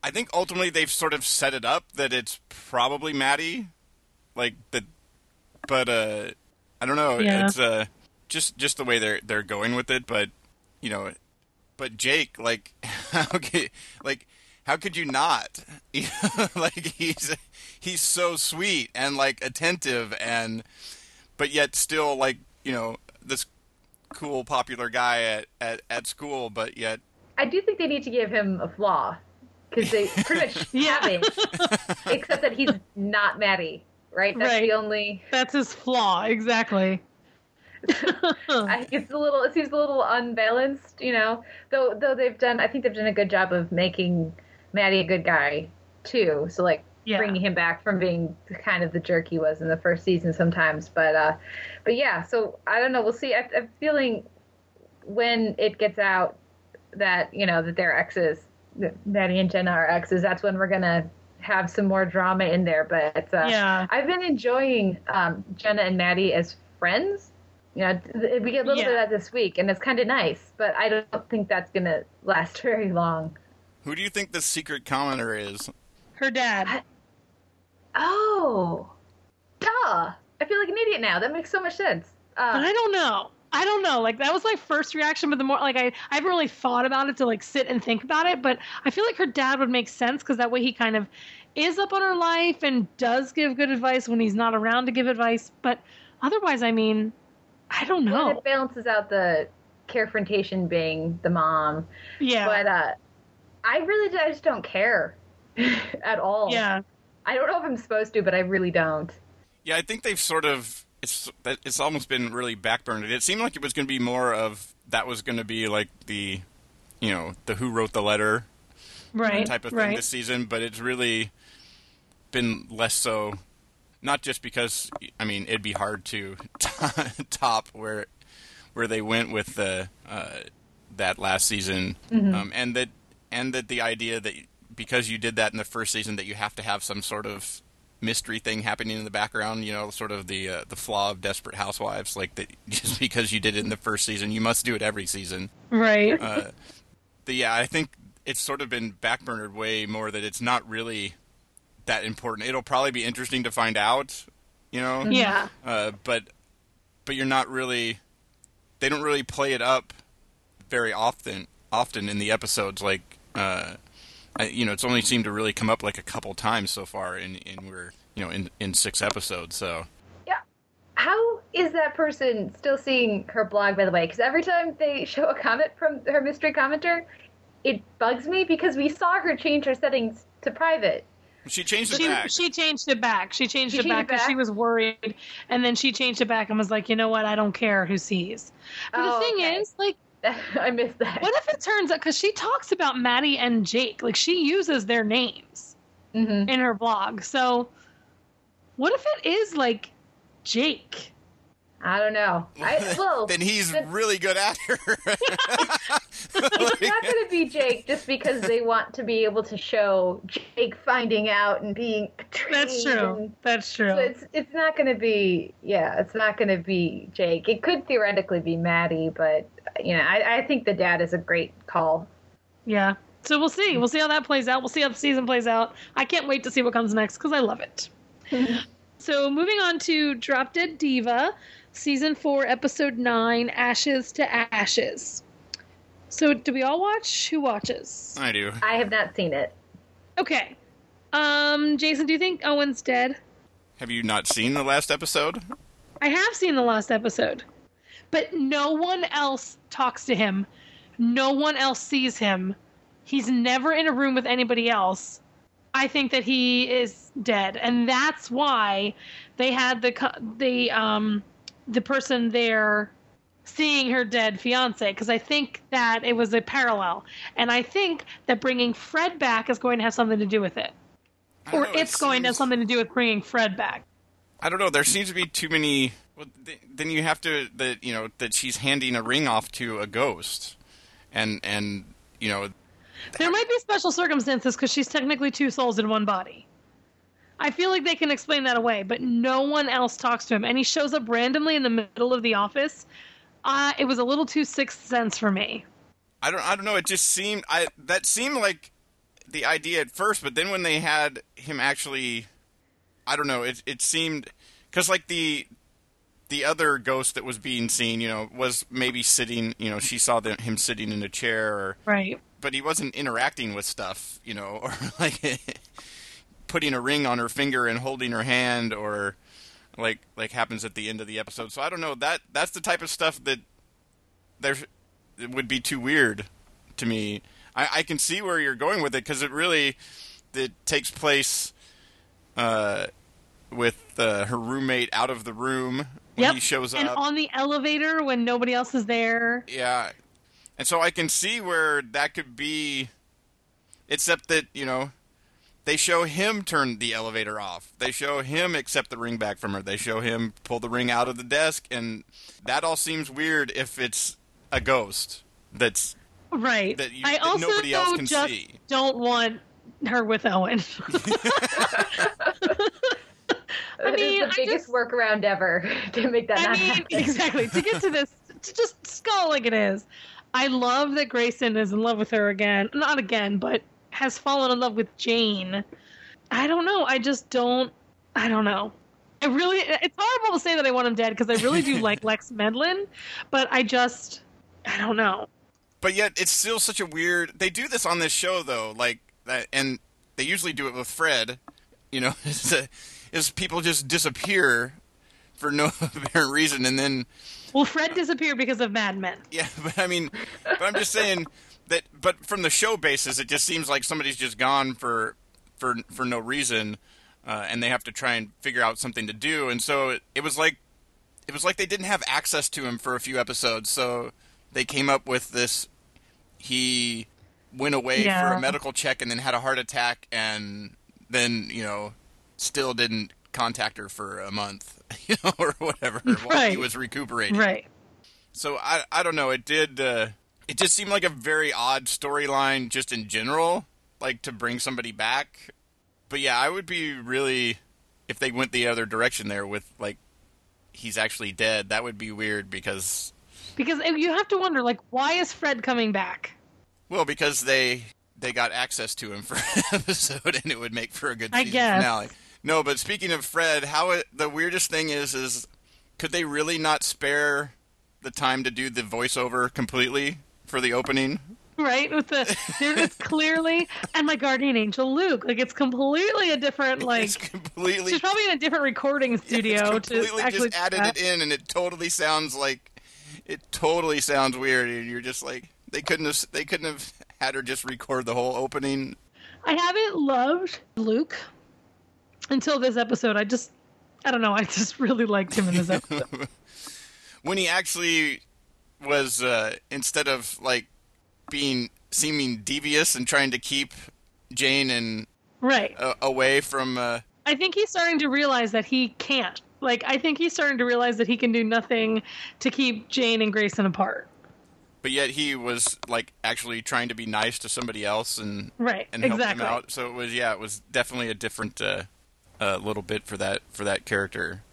I think ultimately they've sort of set it up that it's probably Matty, like the, but uh, I don't know. Yeah. It's uh just just the way they're they're going with it, but you know, but Jake, like how could like how could you not? Like he's he's so sweet and like attentive and but yet still like you know this cool, popular guy at, at, at school, but yet I do think they need to give him a flaw because they pretty much Yeah. have it, except that he's not Matty, right? That's Right. the only. That's his flaw, exactly. I, it's a little. It seems a little unbalanced, you know. Though, though they've done. I think they've done a good job of making Matty a good guy too. So like Yeah. bringing him back from being kind of the jerk he was in the first season sometimes. But, uh but yeah. So I don't know. We'll see. I, I'm feeling when it gets out that you know that they're exes, that Matty and Jenna are exes. That's when we're gonna have some more drama in there. But uh, Yeah. I've been enjoying um, Jenna and Matty as friends. You know, we get a little Yeah. bit of that this week, and it's kind of nice. But I don't think that's gonna last very long. who do you think the secret commenter is? Her dad. Oh, duh! I feel like an idiot now. That makes so much sense. But Uh, I don't know. I don't know. Like that was my first reaction, but the more like I, I haven't really thought about it to like sit and think about it. But I feel like her dad would make sense because that way he kind of is up on her life and does give good advice when he's not around to give advice. But otherwise, I mean, I don't and know. it balances out the confrontation being the mom. Yeah, But uh, I really, I just don't care at all. yeah, I don't know if I'm supposed to, but I really don't. Yeah, I think they've sort of it's it's almost been really backburned. It seemed like it was going to be more of that was going to be like the you know the who wrote the letter right, type of thing right. this season, but it's really been less so. Not just because I mean it'd be hard to top where where they went with the uh, that last season, um, and that and that the idea that because you did that in the first season that you have to have some sort of mystery thing happening in the background. You know, sort of the uh, the flaw of Desperate Housewives, like that just because you did it in the first season, you must do it every season right. uh, the, yeah, I think it's sort of been backburnered way more that it's not really that important. It'll probably be interesting to find out, you know. yeah, Uh, but but you're not really. They don't really play it up very often. Often in the episodes, like uh, I, you know, it's only seemed to really come up like a couple times so far, in in we're you know in in six episodes. So Yeah. How is that person still seeing her blog, by the way? Because every time they show a comment from her mystery commenter, it bugs me because we saw her change her settings to private. she changed it she back. she changed it back. She changed She it changed back because she was worried, and then she changed it back and was like, you know what? I don't care who sees. But Oh, the thing okay. is, like. I missed that. What if it turns out because she talks about Matty and Jake, like she uses their names hmm in her blog. So, what if it is like Jake? I don't know. I, well, then he's then- really good at her. it's not going to be Jake just because they want to be able to show Jake finding out and being betrayed. That's true. That's true. So it's it's not going to be yeah, it's not going to be Jake. It could theoretically be Matty, but you know, I, I think the dad is a great call. yeah. So we'll see. We'll see how that plays out. We'll see how the season plays out. I can't wait to see what comes next because I love it. so moving on to Drop Dead Diva, season four, episode nine, Ashes to Ashes. So do we all watch? Who watches? I do. I have not seen it. Okay. Um, Jason, do you think Owen's dead? Have you not seen the last episode? I have seen the last episode, but no one else talks to him. No one else sees him. He's never in a room with anybody else. I think that he is dead, and that's why they had the the um the person there seeing her dead fiance because I think that it was a parallel, and I think that bringing Fred back is going to have something to do with it, or know, it it's going to have something to do with bringing Fred back. I don't know. There seems to be too many. Well, th- then you have to that you know that she's handing a ring off to a ghost, and and you know There might be special circumstances because she's technically two souls in one body. I feel like they can explain that away, but no one else talks to him, and he shows up randomly in the middle of the office. Uh, it was a little too sixth sense for me. I don't I don't know. It just seemed I that seemed like the idea at first, but then when they had him actually, I don't know. It it seemed because like the the other ghost that was being seen, you know, was maybe sitting. You know, she saw the, him sitting in a chair, or Right. but he wasn't interacting with stuff, you know, or like putting a ring on her finger and holding her hand, or like like happens at the end of the episode. So I don't know that that's the type of stuff that there it would be too weird to me. I, I can see where you're going with it because it really it takes place uh, with uh, her roommate out of the room when Yep. he shows and up. And on the elevator when nobody else is there. Yeah. And so I can see where that could be except that, you know, they show him turn the elevator off. They show him accept the ring back from her. They show him pull the ring out of the desk and that all seems weird if it's a ghost that's Right. That you- I that also nobody else can just see. don't want her with Owen. I mean, the I biggest just- workaround ever to make that I not mean, happen. exactly. To get to this, to just skull like it is. I love that Grayson is in love with her again. Not again, but has fallen in love with Jane. I don't know. I just don't. I don't know. I really. It's horrible to say that I want him dead because I really do like Lex Medlin, but I just. I don't know. but yet it's still such a weird they do this on this show though like that and they usually do it with fred you know is, uh, is people just disappear for no apparent reason and then Well, Fred disappeared because of Mad Men. yeah but i mean but i'm just saying that but from the show basis it just seems like somebody's just gone for for for no reason uh, and they have to try and figure out something to do and so it, it was like it was like they didn't have access to him for a few episodes so they came up with this he went away for a medical check and then had a heart attack and then you know still didn't contact her for a month you know or whatever while he was recuperating Right. so I I don't know. It did. Uh, it just seemed like a very odd storyline, just in general, like to bring somebody back. But yeah, I would be really if they went the other direction there with like he's actually dead. That would be weird because Because you have to wonder, like, why is Fred coming back? well because they they got access to him for an episode and it would make for a good I season guess. finale. No, but speaking of Fred, how it, the weirdest thing is is could they really not spare the time to do the voiceover completely for the opening? Right? With the there it's clearly and my guardian angel Luke. Like it's completely a different like it's completely she's probably in a different recording studio to completely actually just added it in and it totally sounds like it totally sounds weird and you're just like they couldn't have they couldn't have had her just record the whole opening I haven't loved Luke until this episode. I just I don't know, I just really liked him in this episode. when he actually was uh instead of like being seeming devious and trying to keep Jane and right. uh, away from uh I think he's starting to realize that he can't. Like I think he's starting to realize that he can do nothing to keep Jane and Grayson apart. but yet he was like actually trying to be nice to somebody else and Right. and help exactly. them out. So it was yeah, it was definitely a different uh, uh, little bit for that for that character.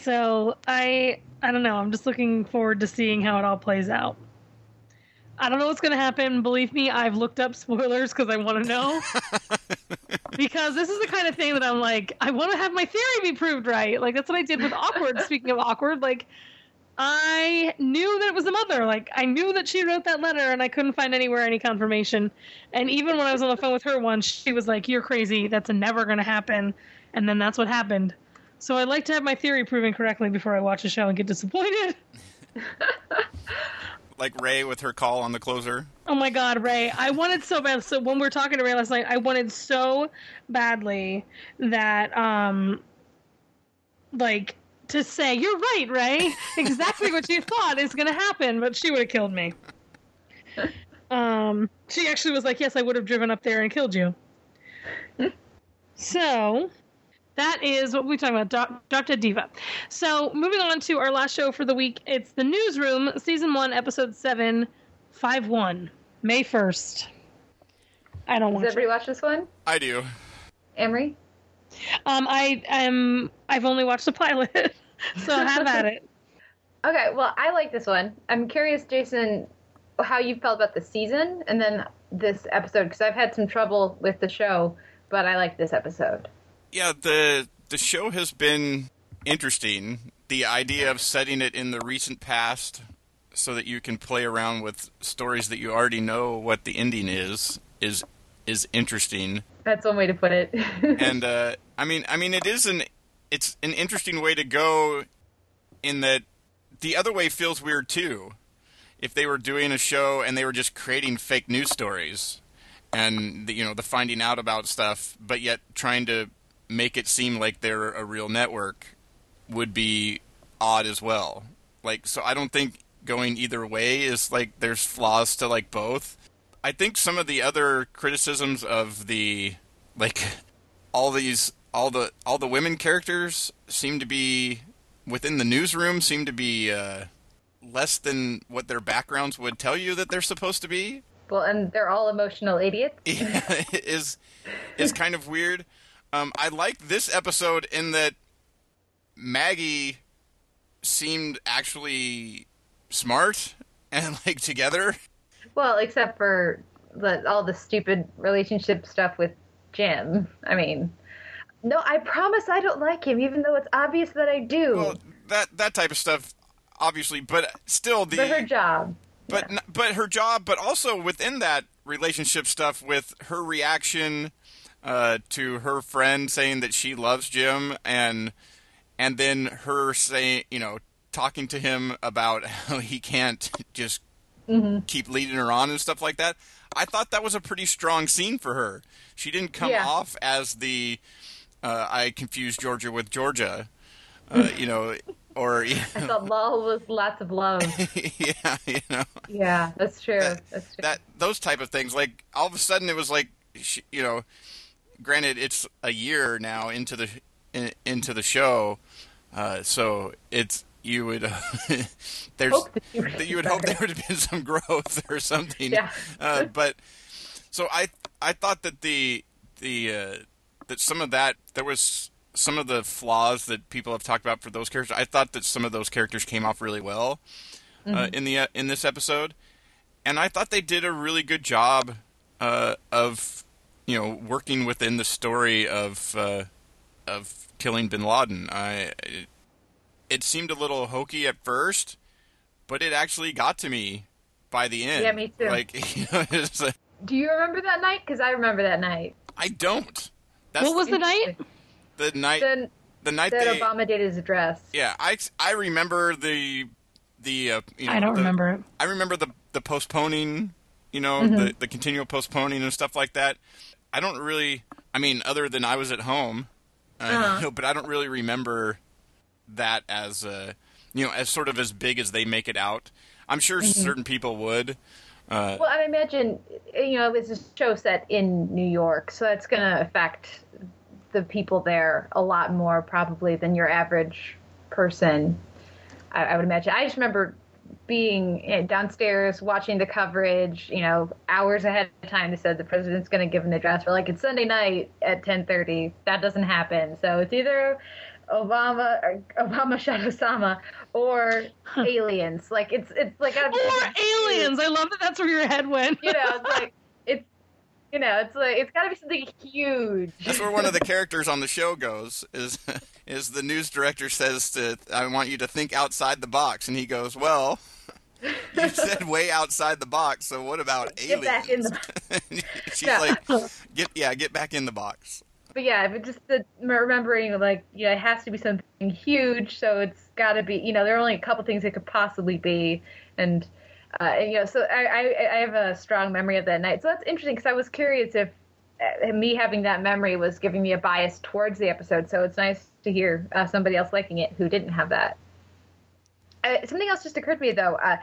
So I I don't know. I'm just looking forward to seeing how it all plays out. I don't know what's going to happen. Believe me, I've looked up spoilers because I want to know. because this is the kind of thing that I'm like, I want to have my theory be proved right. Like that's what I did with awkward. Speaking of awkward, like I knew that it was the mother. Like I knew that she wrote that letter, and I couldn't find anywhere any confirmation. And even when I was on the phone with her once, she was like, "You're crazy. That's never going to happen." And then that's what happened. So I'd like to have my theory proven correctly before I watch a show and get disappointed. Like Ray with her call on the closer. Oh my god, Ray. I wanted so bad. So when we were talking to Ray last night, I wanted so badly that, um, like, to say, you're right, Ray. Exactly what you thought is going to happen, but she would have killed me. Um, she actually was like, yes, I would have driven up there and killed you. So, that is what we're talking about, Doc- Dr. Diva. So, moving on to our last show for the week, it's The Newsroom, Season 1, Episode 7, 5 1, May 1st. I don't Does want everybody to. watch this one? I do. Amrie? Um, I am. I've only watched the pilot, so have at it. Okay, well, I like this one. I'm curious, Jason, how you felt about the season and then this episode because I've had some trouble with the show, but I like this episode. Yeah, the the show has been interesting. The idea of setting it in the recent past so that you can play around with stories that you already know what the ending is is is interesting. That's one way to put it. and uh, I mean, I mean, it is an it's an interesting way to go in that the other way feels weird too. if they were doing a show and they were just creating fake news stories and the, you know the finding out about stuff, but yet trying to make it seem like they're a real network would be odd as well. Like so, I don't think going either way is like there's flaws to like both. I think some of the other criticisms of the like all these all the all the women characters seem to be within the newsroom seem to be uh, less than what their backgrounds would tell you that they're supposed to be. Well, and they're all emotional idiots. Yeah, is is kind of weird. Um, I liked this episode in that Maggie seemed actually smart and like together. Well, except for the, all the stupid relationship stuff with Jim. I mean, no, I promise I don't like him, even though it's obvious that I do. Well, that that type of stuff, obviously, but still the but her job. but yeah. n- but her job, but also within that relationship stuff with her reaction uh, to her friend saying that she loves Jim and and then her saying, you know, talking to him about how he can't just Mm-hmm. keep leading her on and stuff like that. I thought that was a pretty strong scene for her. She didn't come Yeah. off as the uh, I confused Georgia with Georgia, uh, you know, or you I thought lol was lots of love. yeah, you know. yeah, that's true. that, that's true. that those type of things. Like all of a sudden, it was like, sh- you know, granted, it's a year now into the in, into the show, uh, so it's you would there's Hope that you would hope there would have been some growth or something. Yeah. Uh, but so I I thought that the the uh, that some of that there was some of the flaws that people have talked about for those characters. I thought that some of those characters came off really well uh, in the uh, in this episode, and I thought they did a really good job uh, of you know working within the story of uh, of killing Bin Laden. I it, it seemed a little hokey at first, but it actually got to me by the end. Yeah, me too. Like you know, like, Do you remember that night? Because I remember that night. I don't. That's What was the night? the night? Then The night that they. Obama did his address. Yeah, I I remember the the uh, you know, I don't the- remember it. I remember the the postponing, you know, Mm-hmm. the the continual postponing and stuff like that. I don't really. I mean, other than I was at home, uh, Uh-huh. know, but I don't really remember that as uh, you know as sort of as big as they make it out. I'm sure Mm-hmm. certain people would. Uh, Well, I imagine you know it's a show set in New York, so that's going to affect the people there a lot more probably than your average person. I, I would imagine. I just remember being eh, downstairs watching the coverage. You know, hours ahead of time. They said the president's going to give an address. We're like, it's Sunday night at ten thirty. That doesn't happen. So it's either Obama or Obama shot Osama or aliens. Like it's it's like a, Or aliens. I love that that's where your head went. you know, it's like it's you know, it's like it's got to be something huge. That's where one of the characters on the show goes. Is is the news director says to I want you to think outside the box, and he goes, "Well, you said way outside the box. So what about Get aliens?" back in the. She's Yeah. like, "Get yeah, get back in the box." But yeah, but just the remembering like yeah, it has to be something huge, so it's got to be you know there are only a couple things it could possibly be, and, uh, and you know so I, I I have a strong memory of that night. So that's interesting because I was curious if uh, me having that memory was giving me a bias towards the episode. So it's nice to hear uh, somebody else liking it who didn't have that. Uh, something else just occurred to me though. Uh,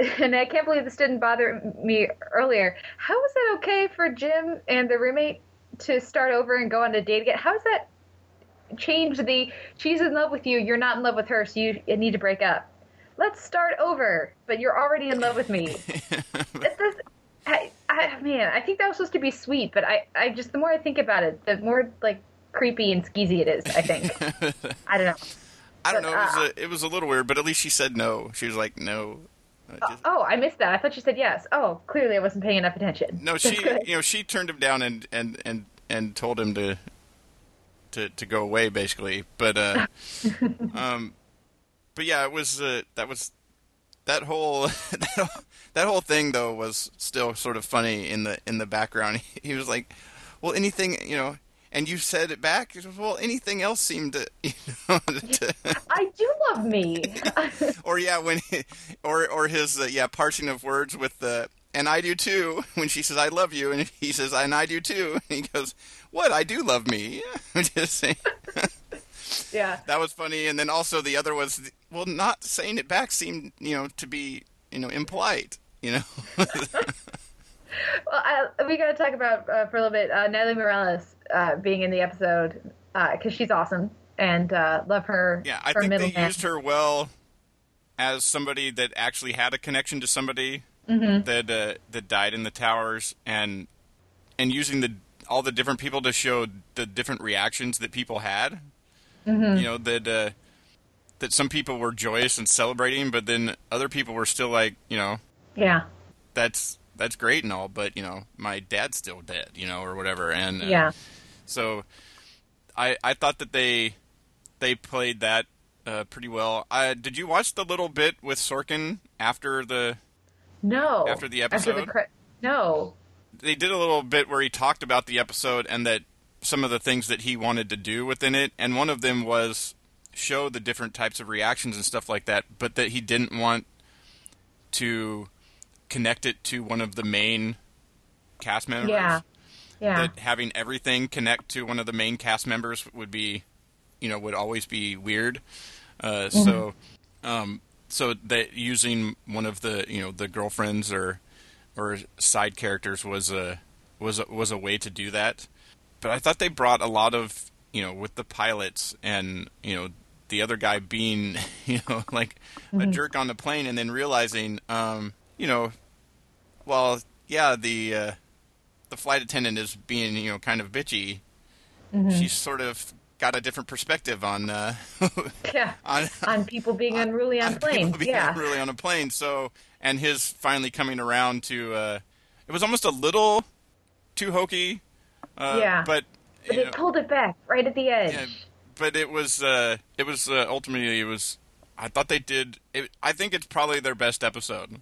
and I can't believe this didn't bother me earlier. How is that okay for Jim and the roommate to start over and go on a date again? How does that change the she's in love with you, you're not in love with her, so you need to break up? Let's start over, but you're already in love with me. it does, I, I, man, I think that was supposed to be sweet, but I, I just the more I think about it, the more like creepy and skeezy it is. I think. I don't know. I don't But, know. It was uh, a it was a little weird, but at least she said no. She was like, "No." Uh, just- Oh, I missed that. I thought she said yes. Oh, clearly I wasn't paying enough attention. No, she, you know she turned him down and and and and told him to to to go away basically. But uh, um, but yeah, it was uh, that was that whole that whole, that whole thing though was still sort of funny in the in the background. He was like, well, anything you know. And you said it back. Well, anything else seemed to, you know, to, I do love me. or yeah, when, or or his uh, yeah parsing of words with the and I do too. When she says I love you, and he says and I do too, and he goes, "What? I do love me." Just saying. yeah. That was funny, and then also the other was well, not saying it back seemed you know to be you know impolite. You know. Well, I, we got to talk about uh, for a little bit uh, Natalie Morales uh, being in the episode because she's awesome and uh, love her. Yeah, I her think they middleman. used her well as somebody that actually had a connection to somebody Mm-hmm. that uh, that died in the towers, and and using the all the different people to show the different reactions that people had. Mm-hmm. You know that uh, that some people were joyous and celebrating, but then other people were still like, you know, Yeah, that's that's great and all, but you know, my dad's still dead, you know, or whatever, and yeah. so I I thought that they they played that uh, pretty well. Uh, did you watch the little bit with Sorkin after the? No. After the After episode? the cre- no. They did a little bit where he talked about the episode and that some of the things that he wanted to do within it, and one of them was show the different types of reactions and stuff like that, but that he didn't want to connect it to one of the main cast members. Yeah. Yeah. that having everything connect to one of the main cast members would be, you know, would always be weird. Uh, So, um, so that using one of the you know the girlfriends or or side characters was a was a, was a way to do that. But I thought they brought a lot of you know with the pilots and you know the other guy being you know like a jerk on the plane and then realizing um, you know well yeah the uh, the flight attendant is being you know kind of bitchy. She's sort of got a different perspective on uh, yeah. on On people being unruly on, on planes. people being Yeah. really on a plane. So, and his finally coming around to, uh, it was almost a little too hokey. Uh, Yeah. But, But it know, pulled it back right at the edge. yeah, but it was, uh, it was uh, ultimately it was. I thought they did. It, I think it's probably their best episode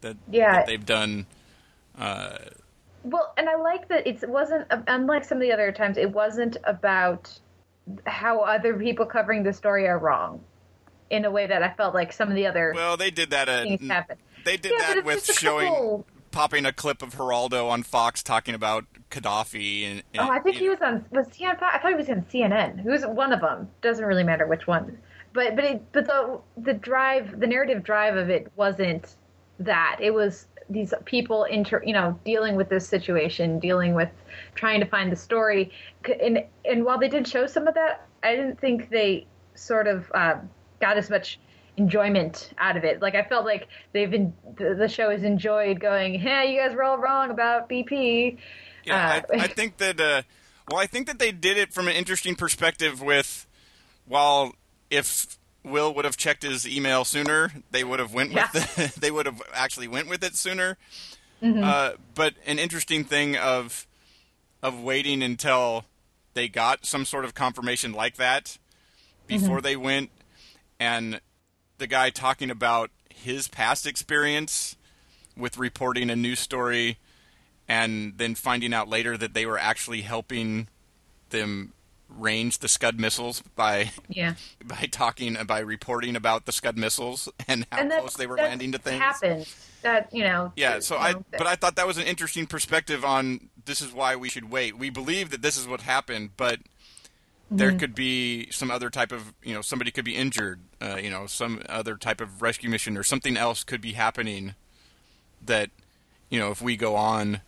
that, Yeah. that they've done. Uh, Well, and I like that it wasn't unlike some of the other times. It wasn't about how other people covering the story are wrong, in a way that I felt like some of the other well, they did that. Uh, things happen. They did Yeah, that with showing couple- popping a clip of Geraldo on Fox talking about Gaddafi and. and Oh, I think he know, was on. Was he on? Fox? I thought he was on CNN. Who's one of them? Doesn't really matter which one. But but it, but the the drive, the narrative drive of it wasn't that. It was these people inter, you know, dealing with this situation, dealing with trying to find the story. And and while they did show some of that, I didn't think they sort of uh, got as much enjoyment out of it. Like I felt like they've been the, the show has enjoyed going. Hey, you guys were all wrong about BP. Yeah, Uh, I, I think that. Uh, well, I think that they did it from an interesting perspective. With while if Will would have checked his email sooner, they would have went with. The, they would have actually went with it sooner. Uh, but an interesting thing of of waiting until they got some sort of confirmation like that before they went, and the guy talking about his past experience with reporting a news story and then finding out later that they were actually helping them range the Scud missiles by Yeah. by talking by reporting about the Scud missiles and how and that, close they were landing to things. Happened That you know. Yeah, so I but I thought that was an interesting perspective on this is why we should wait. We believe that this is what happened, but there could be some other type of you know somebody could be injured, uh, you know some other type of rescue mission or something else could be happening that you know if we go on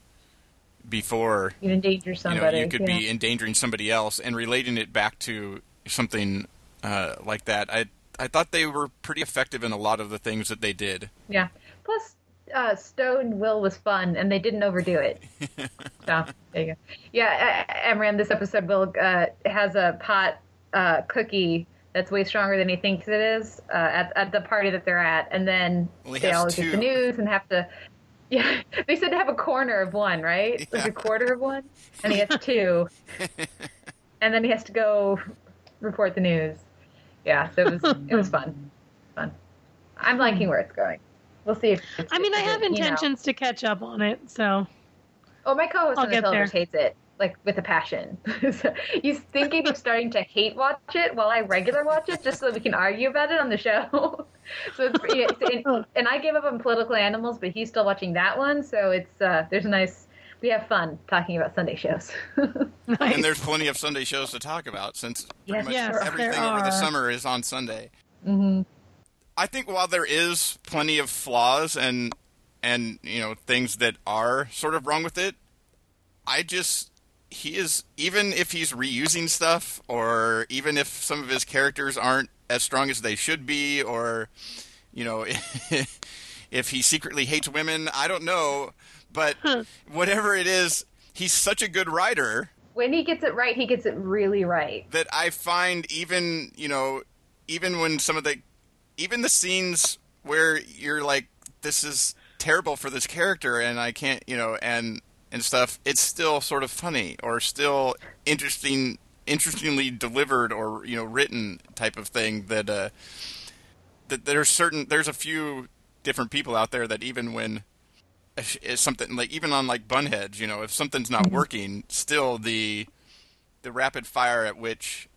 before you endanger you know somebody. you could yeah. be endangering somebody else and relating it back to something uh, like that. I I thought they were pretty effective in a lot of the things that they did. Yeah. Plus, uh, Stone Will was fun, and they didn't overdo it. so there you go. Yeah, Amram, this episode Will uh, has a pot uh, cookie that's way stronger than he thinks it is uh, at at the party that they're at, and then Well, he they has always get the news and have to. Yeah, they said to have a corner of one, right? Like a quarter of one, and he has two, and then he has to go report the news. Yeah, so it was it was fun, fun. I'm liking where it's going. We'll see if. It's, I mean, I have it, you know- intentions to catch up on it, so Oh, my co-host I'll on the get televerse hates it. Like with a passion. so he's thinking of starting to hate watch it while I regular watch it, just so that we can argue about it on the show. so it's yeah, and, and I gave up on political animals, but he's still watching that one. So it's uh, there's a nice. We have fun talking about Sunday shows. Nice. And there's plenty of Sunday shows to talk about since pretty Yes, much yes, everything over the summer is on Sunday. hmm I think while there is plenty of flaws and and you know things that are sort of wrong with it, I just he is even if he's reusing stuff or even if some of his characters aren't as strong as they should be or you know if he secretly hates women, I don't know, but whatever it is, he's such a good writer When he gets it right, he gets it really right. that I find even you know even when some of the even the scenes where you're like this is terrible for this character and I can't you know and and stuff it's still sort of funny or still interesting interestingly delivered or you know written type of thing that uh that there's certain there's a few different people out there that even when something like even on like bunheads you know if something's not working still the the rapid fire at which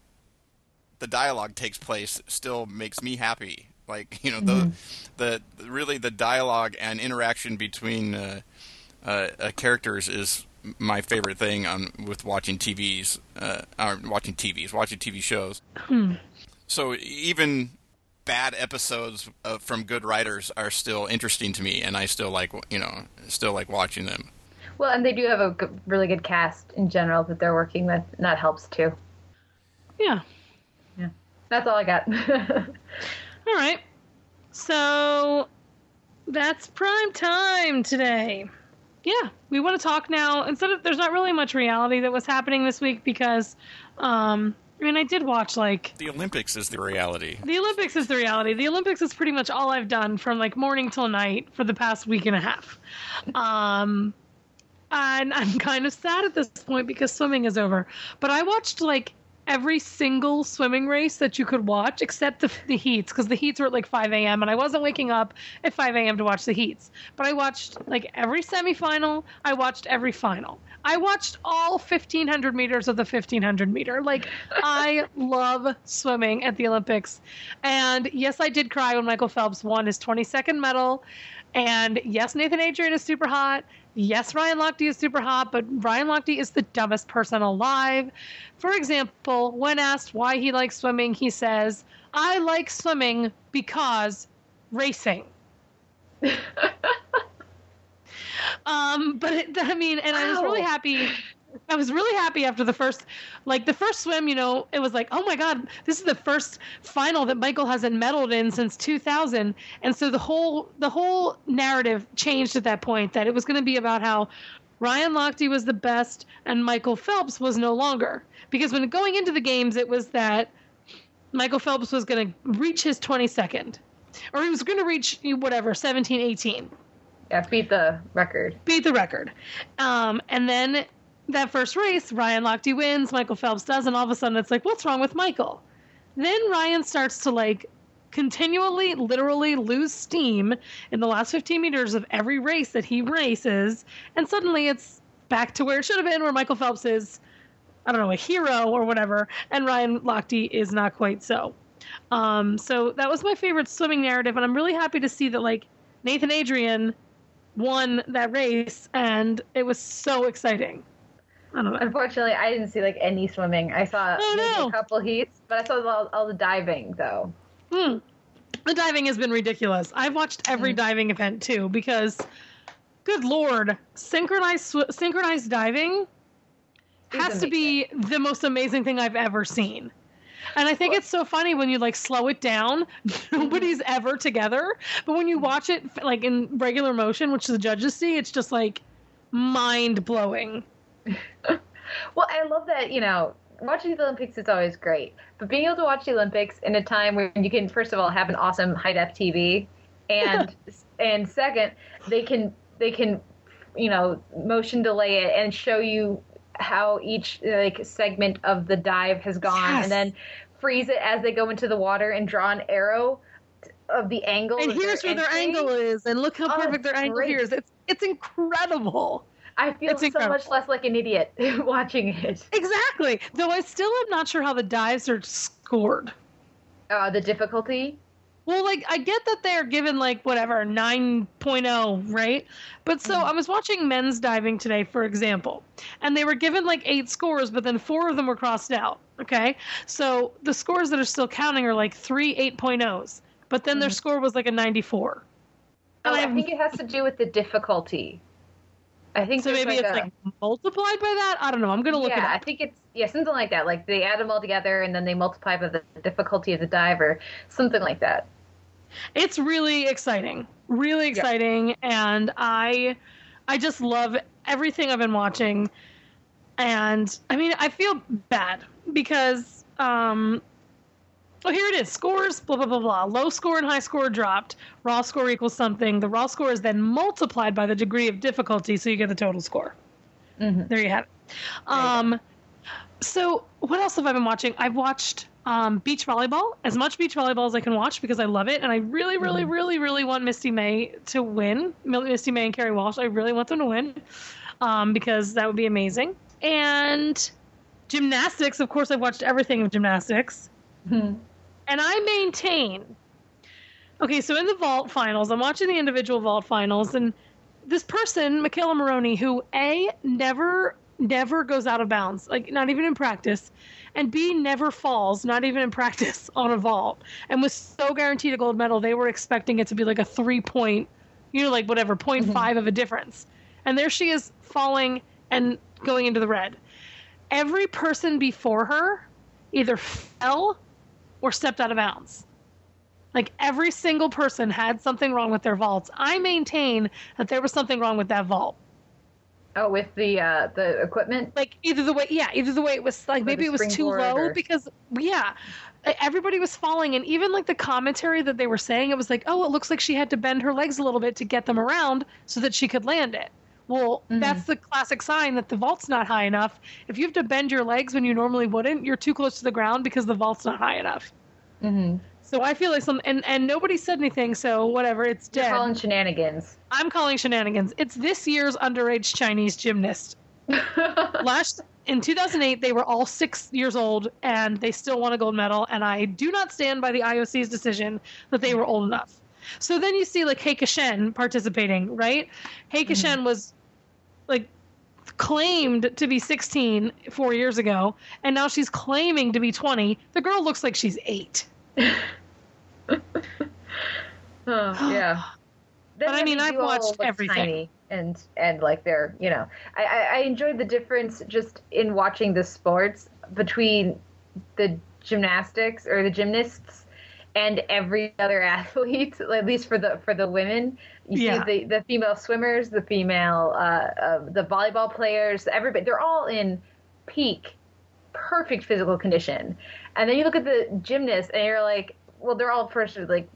the dialogue takes place still makes me happy. Like you know the the really the dialogue and interaction between uh, uh, uh, characters is my favorite thing on with watching TVs uh, or watching TVs watching TV shows so even bad episodes of, from good writers are still interesting to me and I still like you know still like watching them Well, and they do have a g- really good cast in general that they're working with, and that helps too. Yeah, yeah. That's all I got. All right. So that's prime time today. Yeah, we want to talk now. Instead of there's not really much reality that was happening this week because, um, I mean, I did watch like the Olympics is the reality the Olympics is the reality. The Olympics is pretty much all I've done from like morning till night for the past week and a half. Um, and I'm kind of sad at this point because swimming is over. But I watched like every single swimming race that you could watch except the, the heats because the heats were at like 5 a.m. and I wasn't waking up at 5 a.m. to watch the heats. But I watched like every semifinal. I watched every final. I watched all 1500 meters of the 1500 meter. Like, I love swimming at the Olympics. And yes, I did cry when Michael Phelps won his 22nd medal. And yes, Nathan Adrian is super hot. Yes, Ryan Lochte is super hot, but Ryan Lochte is the dumbest person alive. For example, when asked why he likes swimming, he says, I like swimming because racing. um, but I mean, and I was really happy. I was really happy after the first, like the first swim. You know, it was like, oh my god, this is the first final that Michael hasn't medaled in since 2000, and so the whole the whole narrative changed at that point. That it was going to be about how Ryan Lochte was the best and Michael Phelps was no longer. Because when going into the games, it was that Michael Phelps was going to reach his 22nd, or he was going to reach whatever 17, 18 yeah, beat the record. beat the record. Um, and then that first race, Ryan Lochte wins, Michael Phelps does, and all of a sudden it's like, what's wrong with Michael? Then Ryan starts to like continually, literally lose steam in the last 15 meters of every race that he races, and suddenly it's back to where it should have been, where Michael Phelps is, I don't know, a hero or whatever, and Ryan Lochte is not quite so. Um, so that was my favorite swimming narrative, and I'm really happy to see that like Nathan Adrian won that race, and it was so exciting. I don't know. Unfortunately, I didn't see like any swimming. I saw Oh, no. a couple heats, but I saw all, all the diving though. Hmm. The diving has been ridiculous. I've watched every mm. diving event too because, good lord, synchronized sw- synchronized diving Is has to be the most amazing thing I've ever seen. And I think it's so funny when you like slow it down. Mm-hmm. Nobody's ever together, but when you mm-hmm. watch it like in regular motion, which the judges see, it's just like mind blowing. Well, I love that, you know, watching the Olympics is always great, but being able to watch the Olympics in a time when you can, first of all, have an awesome high def TV, and and second, they can they can, you know, motion delay it and show you how each like segment of the dive has gone, Yes. and then freeze it as they go into the water and draw an arrow of the angle. and here's where their angle is, and look how Oh, perfect their angle great. here is. It's it's incredible. I feel so much less like an idiot watching it. Exactly. Though I still am not sure how the dives are scored. Uh, the difficulty. Well, like I get that they're given like whatever 9.0, right? But so I was watching men's diving today, for example, and they were given like eight scores, but then four of them were crossed out. Okay, so the scores that are still counting are like three 8.0s, but then their score was like a 94. Oh, I think it has to do with the difficulty. I think So maybe it's a- like multiplied by that. I don't know. I'm gonna look yeah, it Yeah, I think it's yeah something like that. Like they add them all together and then they multiply by the difficulty of the diver, something like that. it's really exciting really exciting and i i just love everything i've been watching and i mean i feel bad because um oh here it is. Scores blah blah blah blah. Low score and high score dropped. Raw score equals something. The raw score is then multiplied by the degree of difficulty so you get the total score. Mhm. there you have it. Um so what else have i been watching? I've watched um, beach volleyball as much beach volleyball as i can watch because i love it and i really really really really want misty may to win. Misty may and Kerri Walsh i really want them to win um, because that would be amazing. And gymnastics of course i've watched everything of gymnastics Mhm. and I maintain. Okay, so in the vault finals, I'm watching the individual vault finals, and this person, McKayla Maroney, who A, never, never goes out of bounds, like not even in practice, and B, never falls, not even in practice on a vault, and was so guaranteed a gold medal, they were expecting it to be like a three point, you know, like whatever, 0.5 of a difference. And there she is falling and going into the red. Every person before her either fell or stepped out of bounds. Like every single person had something wrong with their vaults. I maintain that there was something wrong with that vault. Oh, with the uh, the equipment. Like either the way, yeah, either the way it was like Or maybe it was too low or- because yeah, everybody was falling, and even like the commentary that they were saying, it was like, oh, it looks like she had to bend her legs a little bit to get them around so that she could land it. Well, Mhm. that's the classic sign that the vault's not high enough. If you have to bend your legs when you normally wouldn't, you're too close to the ground because the vault's not high enough. Mm-hmm. So I feel like some and and nobody said anything. So whatever, it's You're calling shenanigans. I'm calling shenanigans. It's this year's underage Chinese gymnast. Last in 2008, they were all six years old and they still won a gold medal. And I do not stand by the IOC's decision that they were old enough. So then you see like He Kexin participating, right? Heike mm-hmm. Shen was like claimed to be 16 four years ago, and now she's claiming to be 20. The girl looks like she's eight. Oh, yeah. But I mean, I've watched everything. Tiny and and like they're you know, I, I I enjoyed the difference just in watching the sports between the gymnastics or the gymnasts and every other athlete. At least for the for the women, you Yeah. see the the female swimmers, the female uh, uh, the volleyball players, everybody. They're all in peak, perfect physical condition. And then you look at the gymnasts, and you're like, well, they're all first like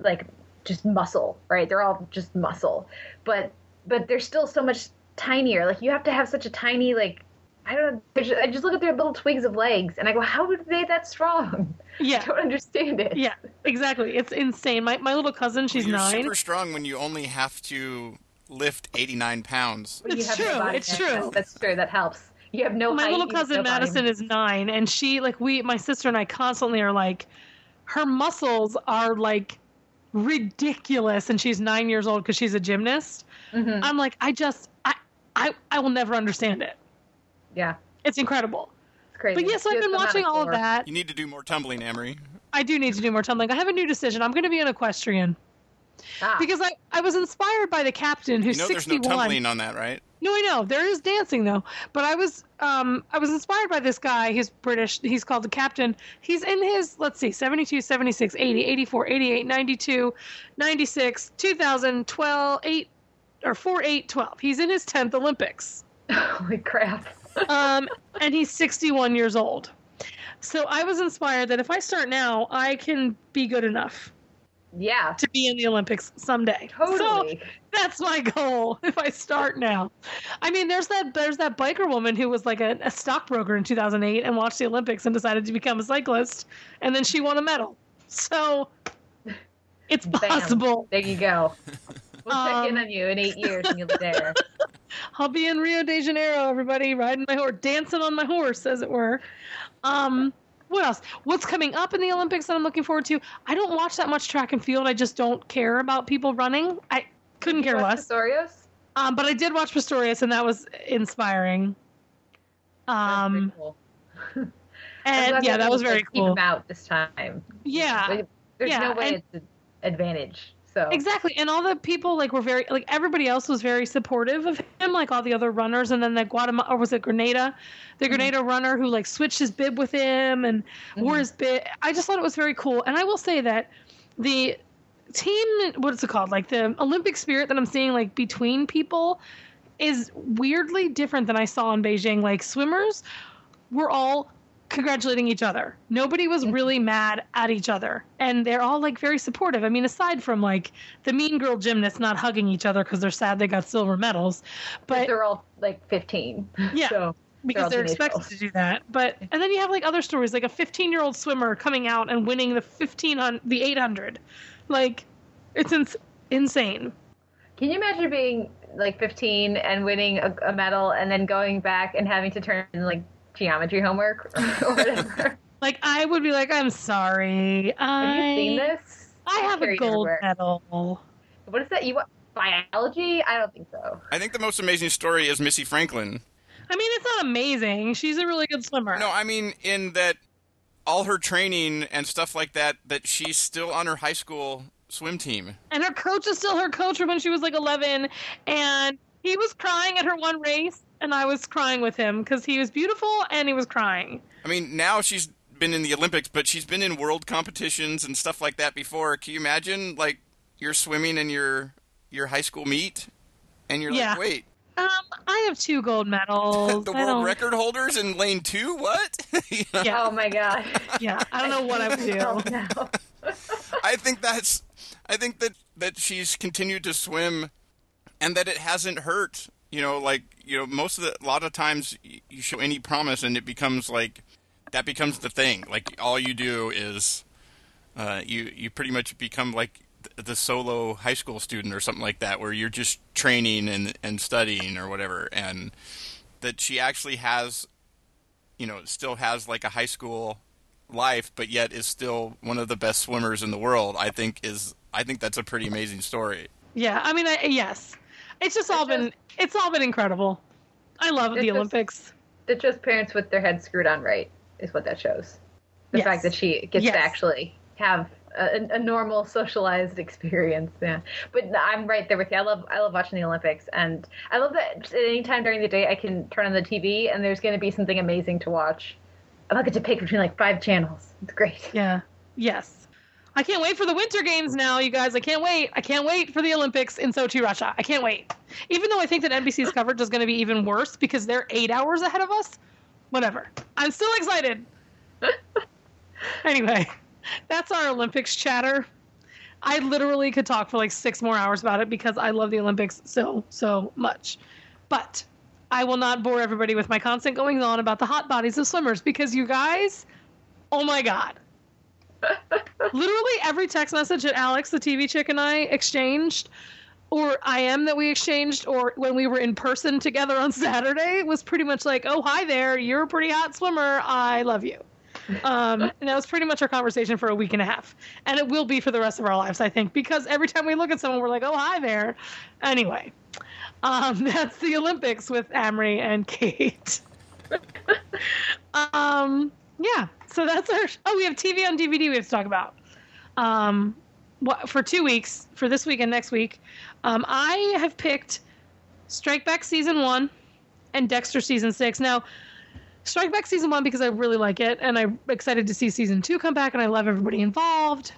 like just muscle, right? They're all just muscle, but but they're still so much tinier. Like you have to have such a tiny like. I don't know. just- I just look at their little twigs of legs, and I go, "How are they that strong?" Yeah. I don't understand it. Yeah, exactly. It's insane. My my little cousin, she's You're nine. super strong when you only have to lift 89 pounds. When you It's have true, it's mass, true. That's true. That helps. You have no. my height, little cousin no Madison mass. is nine, and she like we my sister and I constantly are like, her muscles are like ridiculous, and she's nine years old because she's a gymnast. Mhm. I'm like, I just I I I will never understand it. Yeah, It's incredible. it's crazy. But yes, She I've been watching all of that. You need to do more tumbling, Amrie. I do need to do more tumbling. I have a new decision. I'm going to be an equestrian Ah, because I I was inspired by the captain who's You know there's 61. no tumbling on that, right? No, I know there is dancing though. But I was um I was inspired by this guy. He's British. He's called the Captain. He's in his let's see 72, 76, 80, 84, 88, 92, 96, 2012, 8 or 4 8 12. He's in his 10th Olympics. holy crap! Um and he's 61 years old. So I was inspired that if I start now, I can be good enough Yeah, to be in the Olympics someday. So totally. that's my goal if I start now. I mean, there's that there's that biker woman who was like a, a stockbroker in 2008 and watched the Olympics and decided to become a cyclist, and then she won a medal. So it's Bam. possible. There you go. We'll check in Um, on you in eight years, and you'll be there. I'll be in Rio de Janeiro, everybody, riding my horse, dancing on my horse, as it were. Um, what else? What's coming up in the Olympics that I'm looking forward to? I don't watch that much track and field. I just don't care about people running. I couldn't care less. Pistorius? Um, but I did watch Pistorius, and that was inspiring. Um, cool. And yeah, that was very cool. Keep out this time. Yeah, There's yeah, no way and- it's an advantage. So. Exactly, and all the people like were very like everybody else was very supportive of him, like all the other runners, and then the Guatemala or was it Grenada, the mm-hmm. Grenada runner who like switched his bib with him and mm-hmm. wore his bib. I just thought it was very cool, and I will say that the team, what's it called, like the Olympic spirit that I'm seeing like between people is weirdly different than I saw in Beijing. Like swimmers were all congratulating each other. Nobody was really mad at each other. And they're all like very supportive. I mean, aside from like the mean girl gymnasts not hugging each other because they're sad they got silver medals. But they're all like 15. Yeah. So because all they're expected girls. to do that. But and then you have like other stories, like a 15 year old swimmer coming out and winning the 15 on the 800. Like, it's ins- insane. Can you imagine being like 15 and winning a, a medal and then going back and having to turn like geometry homework or, or whatever? Like, I would be like, I'm sorry. Have you I, seen this? I have a gold everywhere. medal. What is that? You want biology? I don't think so. I think the most amazing story is Missy Franklin. I mean, it's not amazing. She's a really good swimmer. No, I mean in that all her training and stuff like that, that she's still on her high school swim team. And her coach is still her coach from when she was like 11. And he was crying at her one race, and I was crying with him because he was beautiful and he was crying. I mean, now she's been in the Olympics, but she's been in world competitions and stuff like that before. Can you imagine, like, you're swimming in your your high school meet, and you're Yeah. like, wait, Um, I have two gold medals. the I world don't- record holders in lane two? What? You know? Yeah, Oh my god. yeah. I don't know what I would Oh, do. no. I think that's. I think that that she's continued to swim, and that it hasn't hurt. You know, like you know, most of the a lot of times you show any promise, and it becomes like that becomes the thing. Like all you do is, uh, you you pretty much become like the solo high school student or something like that, where you're just training and and studying or whatever, and that she actually has, you know, still has like a high school life, but yet is still one of the best swimmers in the world. I think is I think that's a pretty amazing story. Yeah, I mean, I, yes. It's just all It's been it's all been incredible. I love It's the just- Olympics. That just parents with their heads screwed on right is what that shows. The Yes. fact that she gets Yes. to actually have a, a normal socialized experience. Yeah, but I'm right there with you. I love I love watching the Olympics, and I love that at any time during the day I can turn on the TV and there's going to be something amazing to watch. I don't get to pick between like five channels. It's great. Yeah. Yes. I can't wait for the Winter Games now, you guys. I can't wait. I can't wait for the Olympics in Sochi, Russia. I can't wait. Even though I think that NBC's coverage is going to be even worse because they're eight hours ahead of us. Whatever. I'm still excited. anyway, that's our Olympics chatter. I literally could talk for like six more hours about it because I love the Olympics so, so much. But I will not bore everybody with my constant goings on about the hot bodies of swimmers because you guys, oh my God. Literally every text message that Alex, the TV chick, and I exchanged, or I am that we exchanged, or when we were in person together on Saturday, was pretty much like, "Oh, hi there, you're a pretty hot swimmer. I love you." Um, and that was pretty much our conversation for a week and a half, and it will be for the rest of our lives, I think, because every time we look at someone, we're like, "Oh, hi there." Anyway, um, that's the Olympics with Amrie and Kate. um, yeah, so that's our. Oh, we have TV on DVD. We have to talk about. Um, what for two weeks for this week and next week. Um, I have picked Strike Back season one and Dexter season six. Now, Strike Back season one because I really like it and I'm excited to see season two come back and I love everybody involved.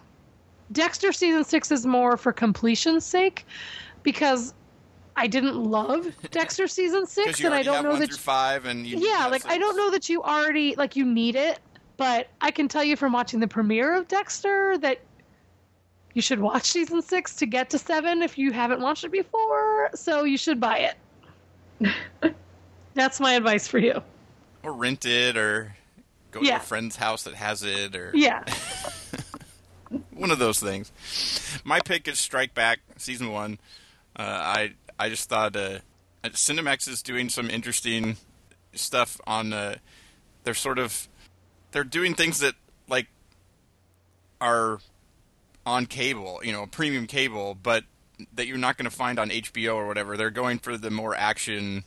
Dexter season six is more for completion's sake because I didn't love Dexter season six you and I don't know that through five, and you yeah like i don't know that you already like you need it but i can tell you from watching the premiere of dexter that you should watch season six to get to seven if you haven't watched it before so you should buy it that's my advice for you or rent it, or go Yeah. to a friend's house that has it, or yeah one of those things. My pick is Strike Back season one. Uh, I I just thought uh, uh, Cinemax is doing some interesting stuff on. Uh, they're sort of they're doing things that like are on cable, you know, premium cable, but that you're not going to find on HBO or whatever. They're going for the more action,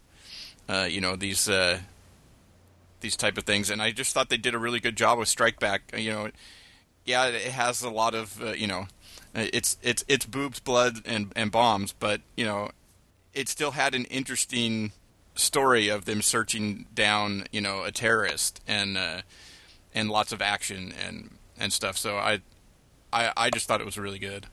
uh, you know, these uh, these type of things, and I just thought they did a really good job with Strike Back. You know, yeah, it has a lot of uh, you know, it's it's it's boobs, blood, and and bombs, but you know, it still had an interesting story of them searching down you know a terrorist and uh, and lots of action and and stuff. So I I I just thought it was really good.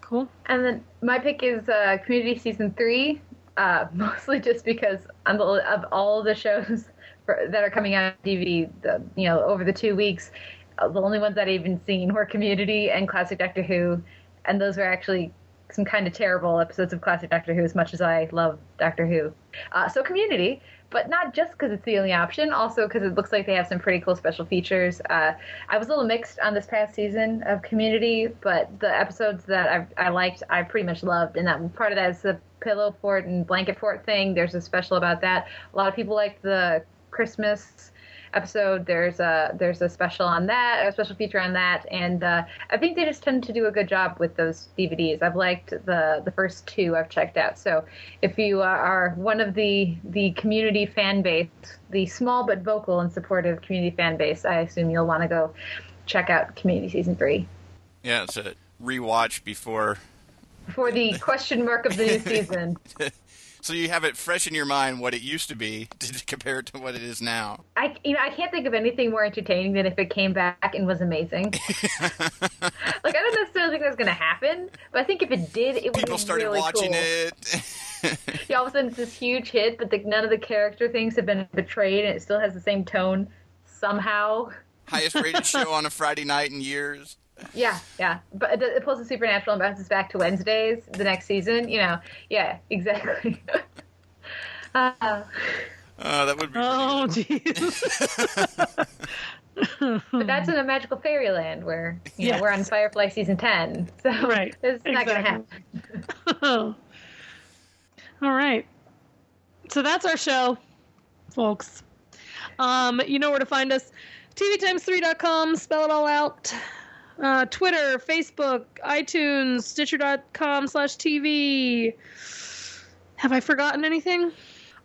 Cool. And then my pick is uh, Community season three, uh, mostly just because the, of all the shows for, that are coming out on DVD, the, you know, over the two weeks, uh, the only ones that I've even seen were Community and Classic Doctor Who, and those were actually some kind of terrible episodes of Classic Doctor Who. As much as I love Doctor Who, uh, so Community but not just because it's the only option, also because it looks like they have some pretty cool special features. Uh, I was a little mixed on this past season of Community, but the episodes that I, I liked, I pretty much loved, and that part of that is the pillow fort and blanket fort thing. There's a special about that. A lot of people like the Christmas episode. There's a there's a special on that, a special feature on that, and uh, I think they just tend to do a good job with those DVDs. I've liked the the first two I've checked out. So if you are one of the the community fan base, the small but vocal and supportive community fan base, I assume you'll want to go check out Community season three. Yeah, it's a rewatch before before the question mark of the new season. so you have it fresh in your mind what it used to be to compare it to what it is now. I you know I can't think of anything more entertaining than if it came back and was amazing. like I don't necessarily think that's going to happen, but I think if it did, it would. People started really watching cool. it. Yeah, all of a sudden it's this huge hit, but the, none of the character things have been betrayed, and it still has the same tone somehow. Highest rated show on a Friday night in years. Yeah, yeah. But it, it pulls the supernatural and bounces back to Wednesdays the next season. You know, yeah, exactly. uh, Oh, that would be. Oh, jeez. but that's in a magical fairyland where you know Yes. we're on Firefly season ten, so Right, it's not going to exactly. happen. All right. So that's our show, folks. Um, you know where to find us. TVTimes3.com, spell it all out. Uh, Twitter, Facebook, iTunes, Stitcher.com slash TV. Have I forgotten anything?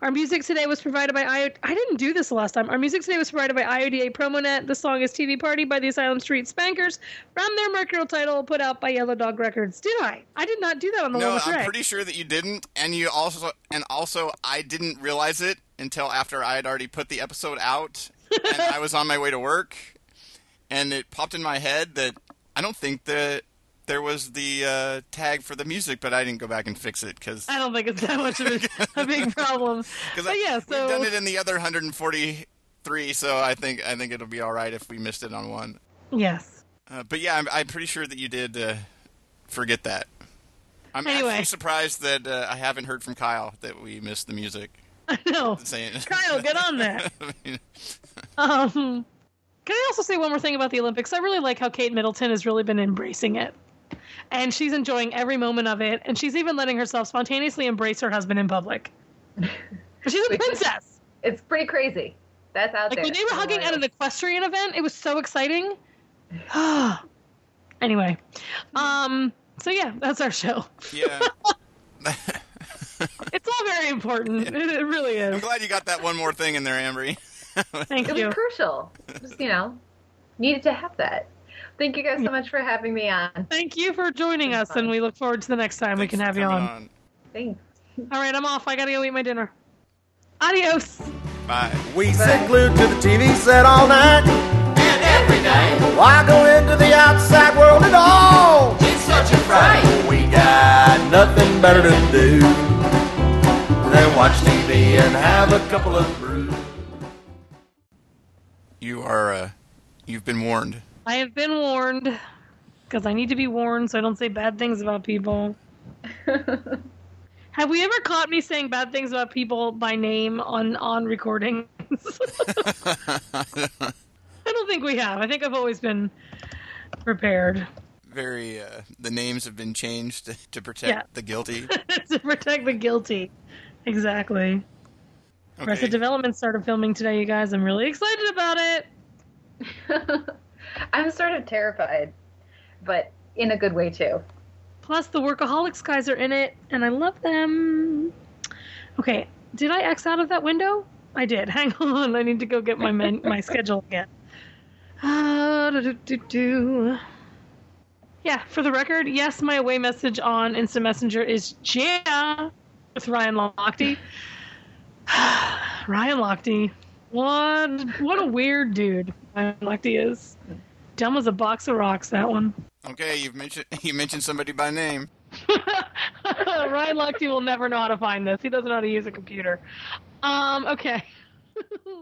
Our music today was provided by I. I didn't do this the last time. Our music today was provided by IODA Promonet. The song is TV Party by the Asylum Street Spankers from their Mercurial title put out by Yellow Dog Records. Did I? I did not do that on the No, one with I'm pretty sure that you didn't, and you also, and also, I didn't realize it until after I had already put the episode out, and I was on my way to work, and it popped in my head that I don't think that there was the uh, tag for the music, but I didn't go back and fix it because I don't think it's that much of a, a big problem. But yeah, so we've done it in the other 143, so I think I think it'll be all right if we missed it on one. yes. Uh, but yeah, I'm, I'm pretty sure that you did uh, forget that. I'm Anyway. actually surprised that uh, I haven't heard from Kyle that we missed the music. I know. Kyle, get on that. Um, can I also say one more thing about the Olympics? I really like how Kate Middleton has really been embracing it. And she's enjoying every moment of it. And she's even letting herself spontaneously embrace her husband in public. But she's a princess. It's pretty crazy. That's out Like there. when they were hugging at an equestrian event, it was so exciting. anyway. Um, so yeah, that's our show. yeah. It's all very important. It, it really is. I'm glad you got that one more thing in there, Amrie. Thank It you. It was crucial. Just you know, needed to have that. Thank you guys so much for having me on. Thank you for joining us, and we look forward to the next time we can have you on. Thanks. All right, I'm off. I gotta go eat my dinner. Adios. Bye. We sit glued to the TV set all night. And every day, Why go into the outside world at all? it's such a fright. We got nothing better to do than watch TV and have a couple of brews. You are. Uh, you've been warned. I have been warned because I need to be warned so I don't say bad things about people. have we ever caught me saying bad things about people by name on on recordings? I don't think we have. I think I've always been prepared Very. Uh, the names have been changed to protect Yeah. the guilty. to protect the guilty. Exactly. Arrested Okay. Development started filming today, you guys. I'm really excited about it. I'm sort of terrified, but in a good way too. Plus, the Workaholics guys are in it, and I love them. Okay, did I X out of that window? I did. Hang on, I need to go get my men- my schedule again. Uh, do-do-do-do. Yeah, for the record, yes, my away message on Instant Messenger is yeah with Ryan Lochte. Ryan Lochte, what what a weird dude Ryan Lochte is. Dumb as a box of rocks. That one. Okay, you've mentioned you mentioned somebody by name. Ryan Lochte will never know how to find this. He doesn't know how to use a computer. Um, okay.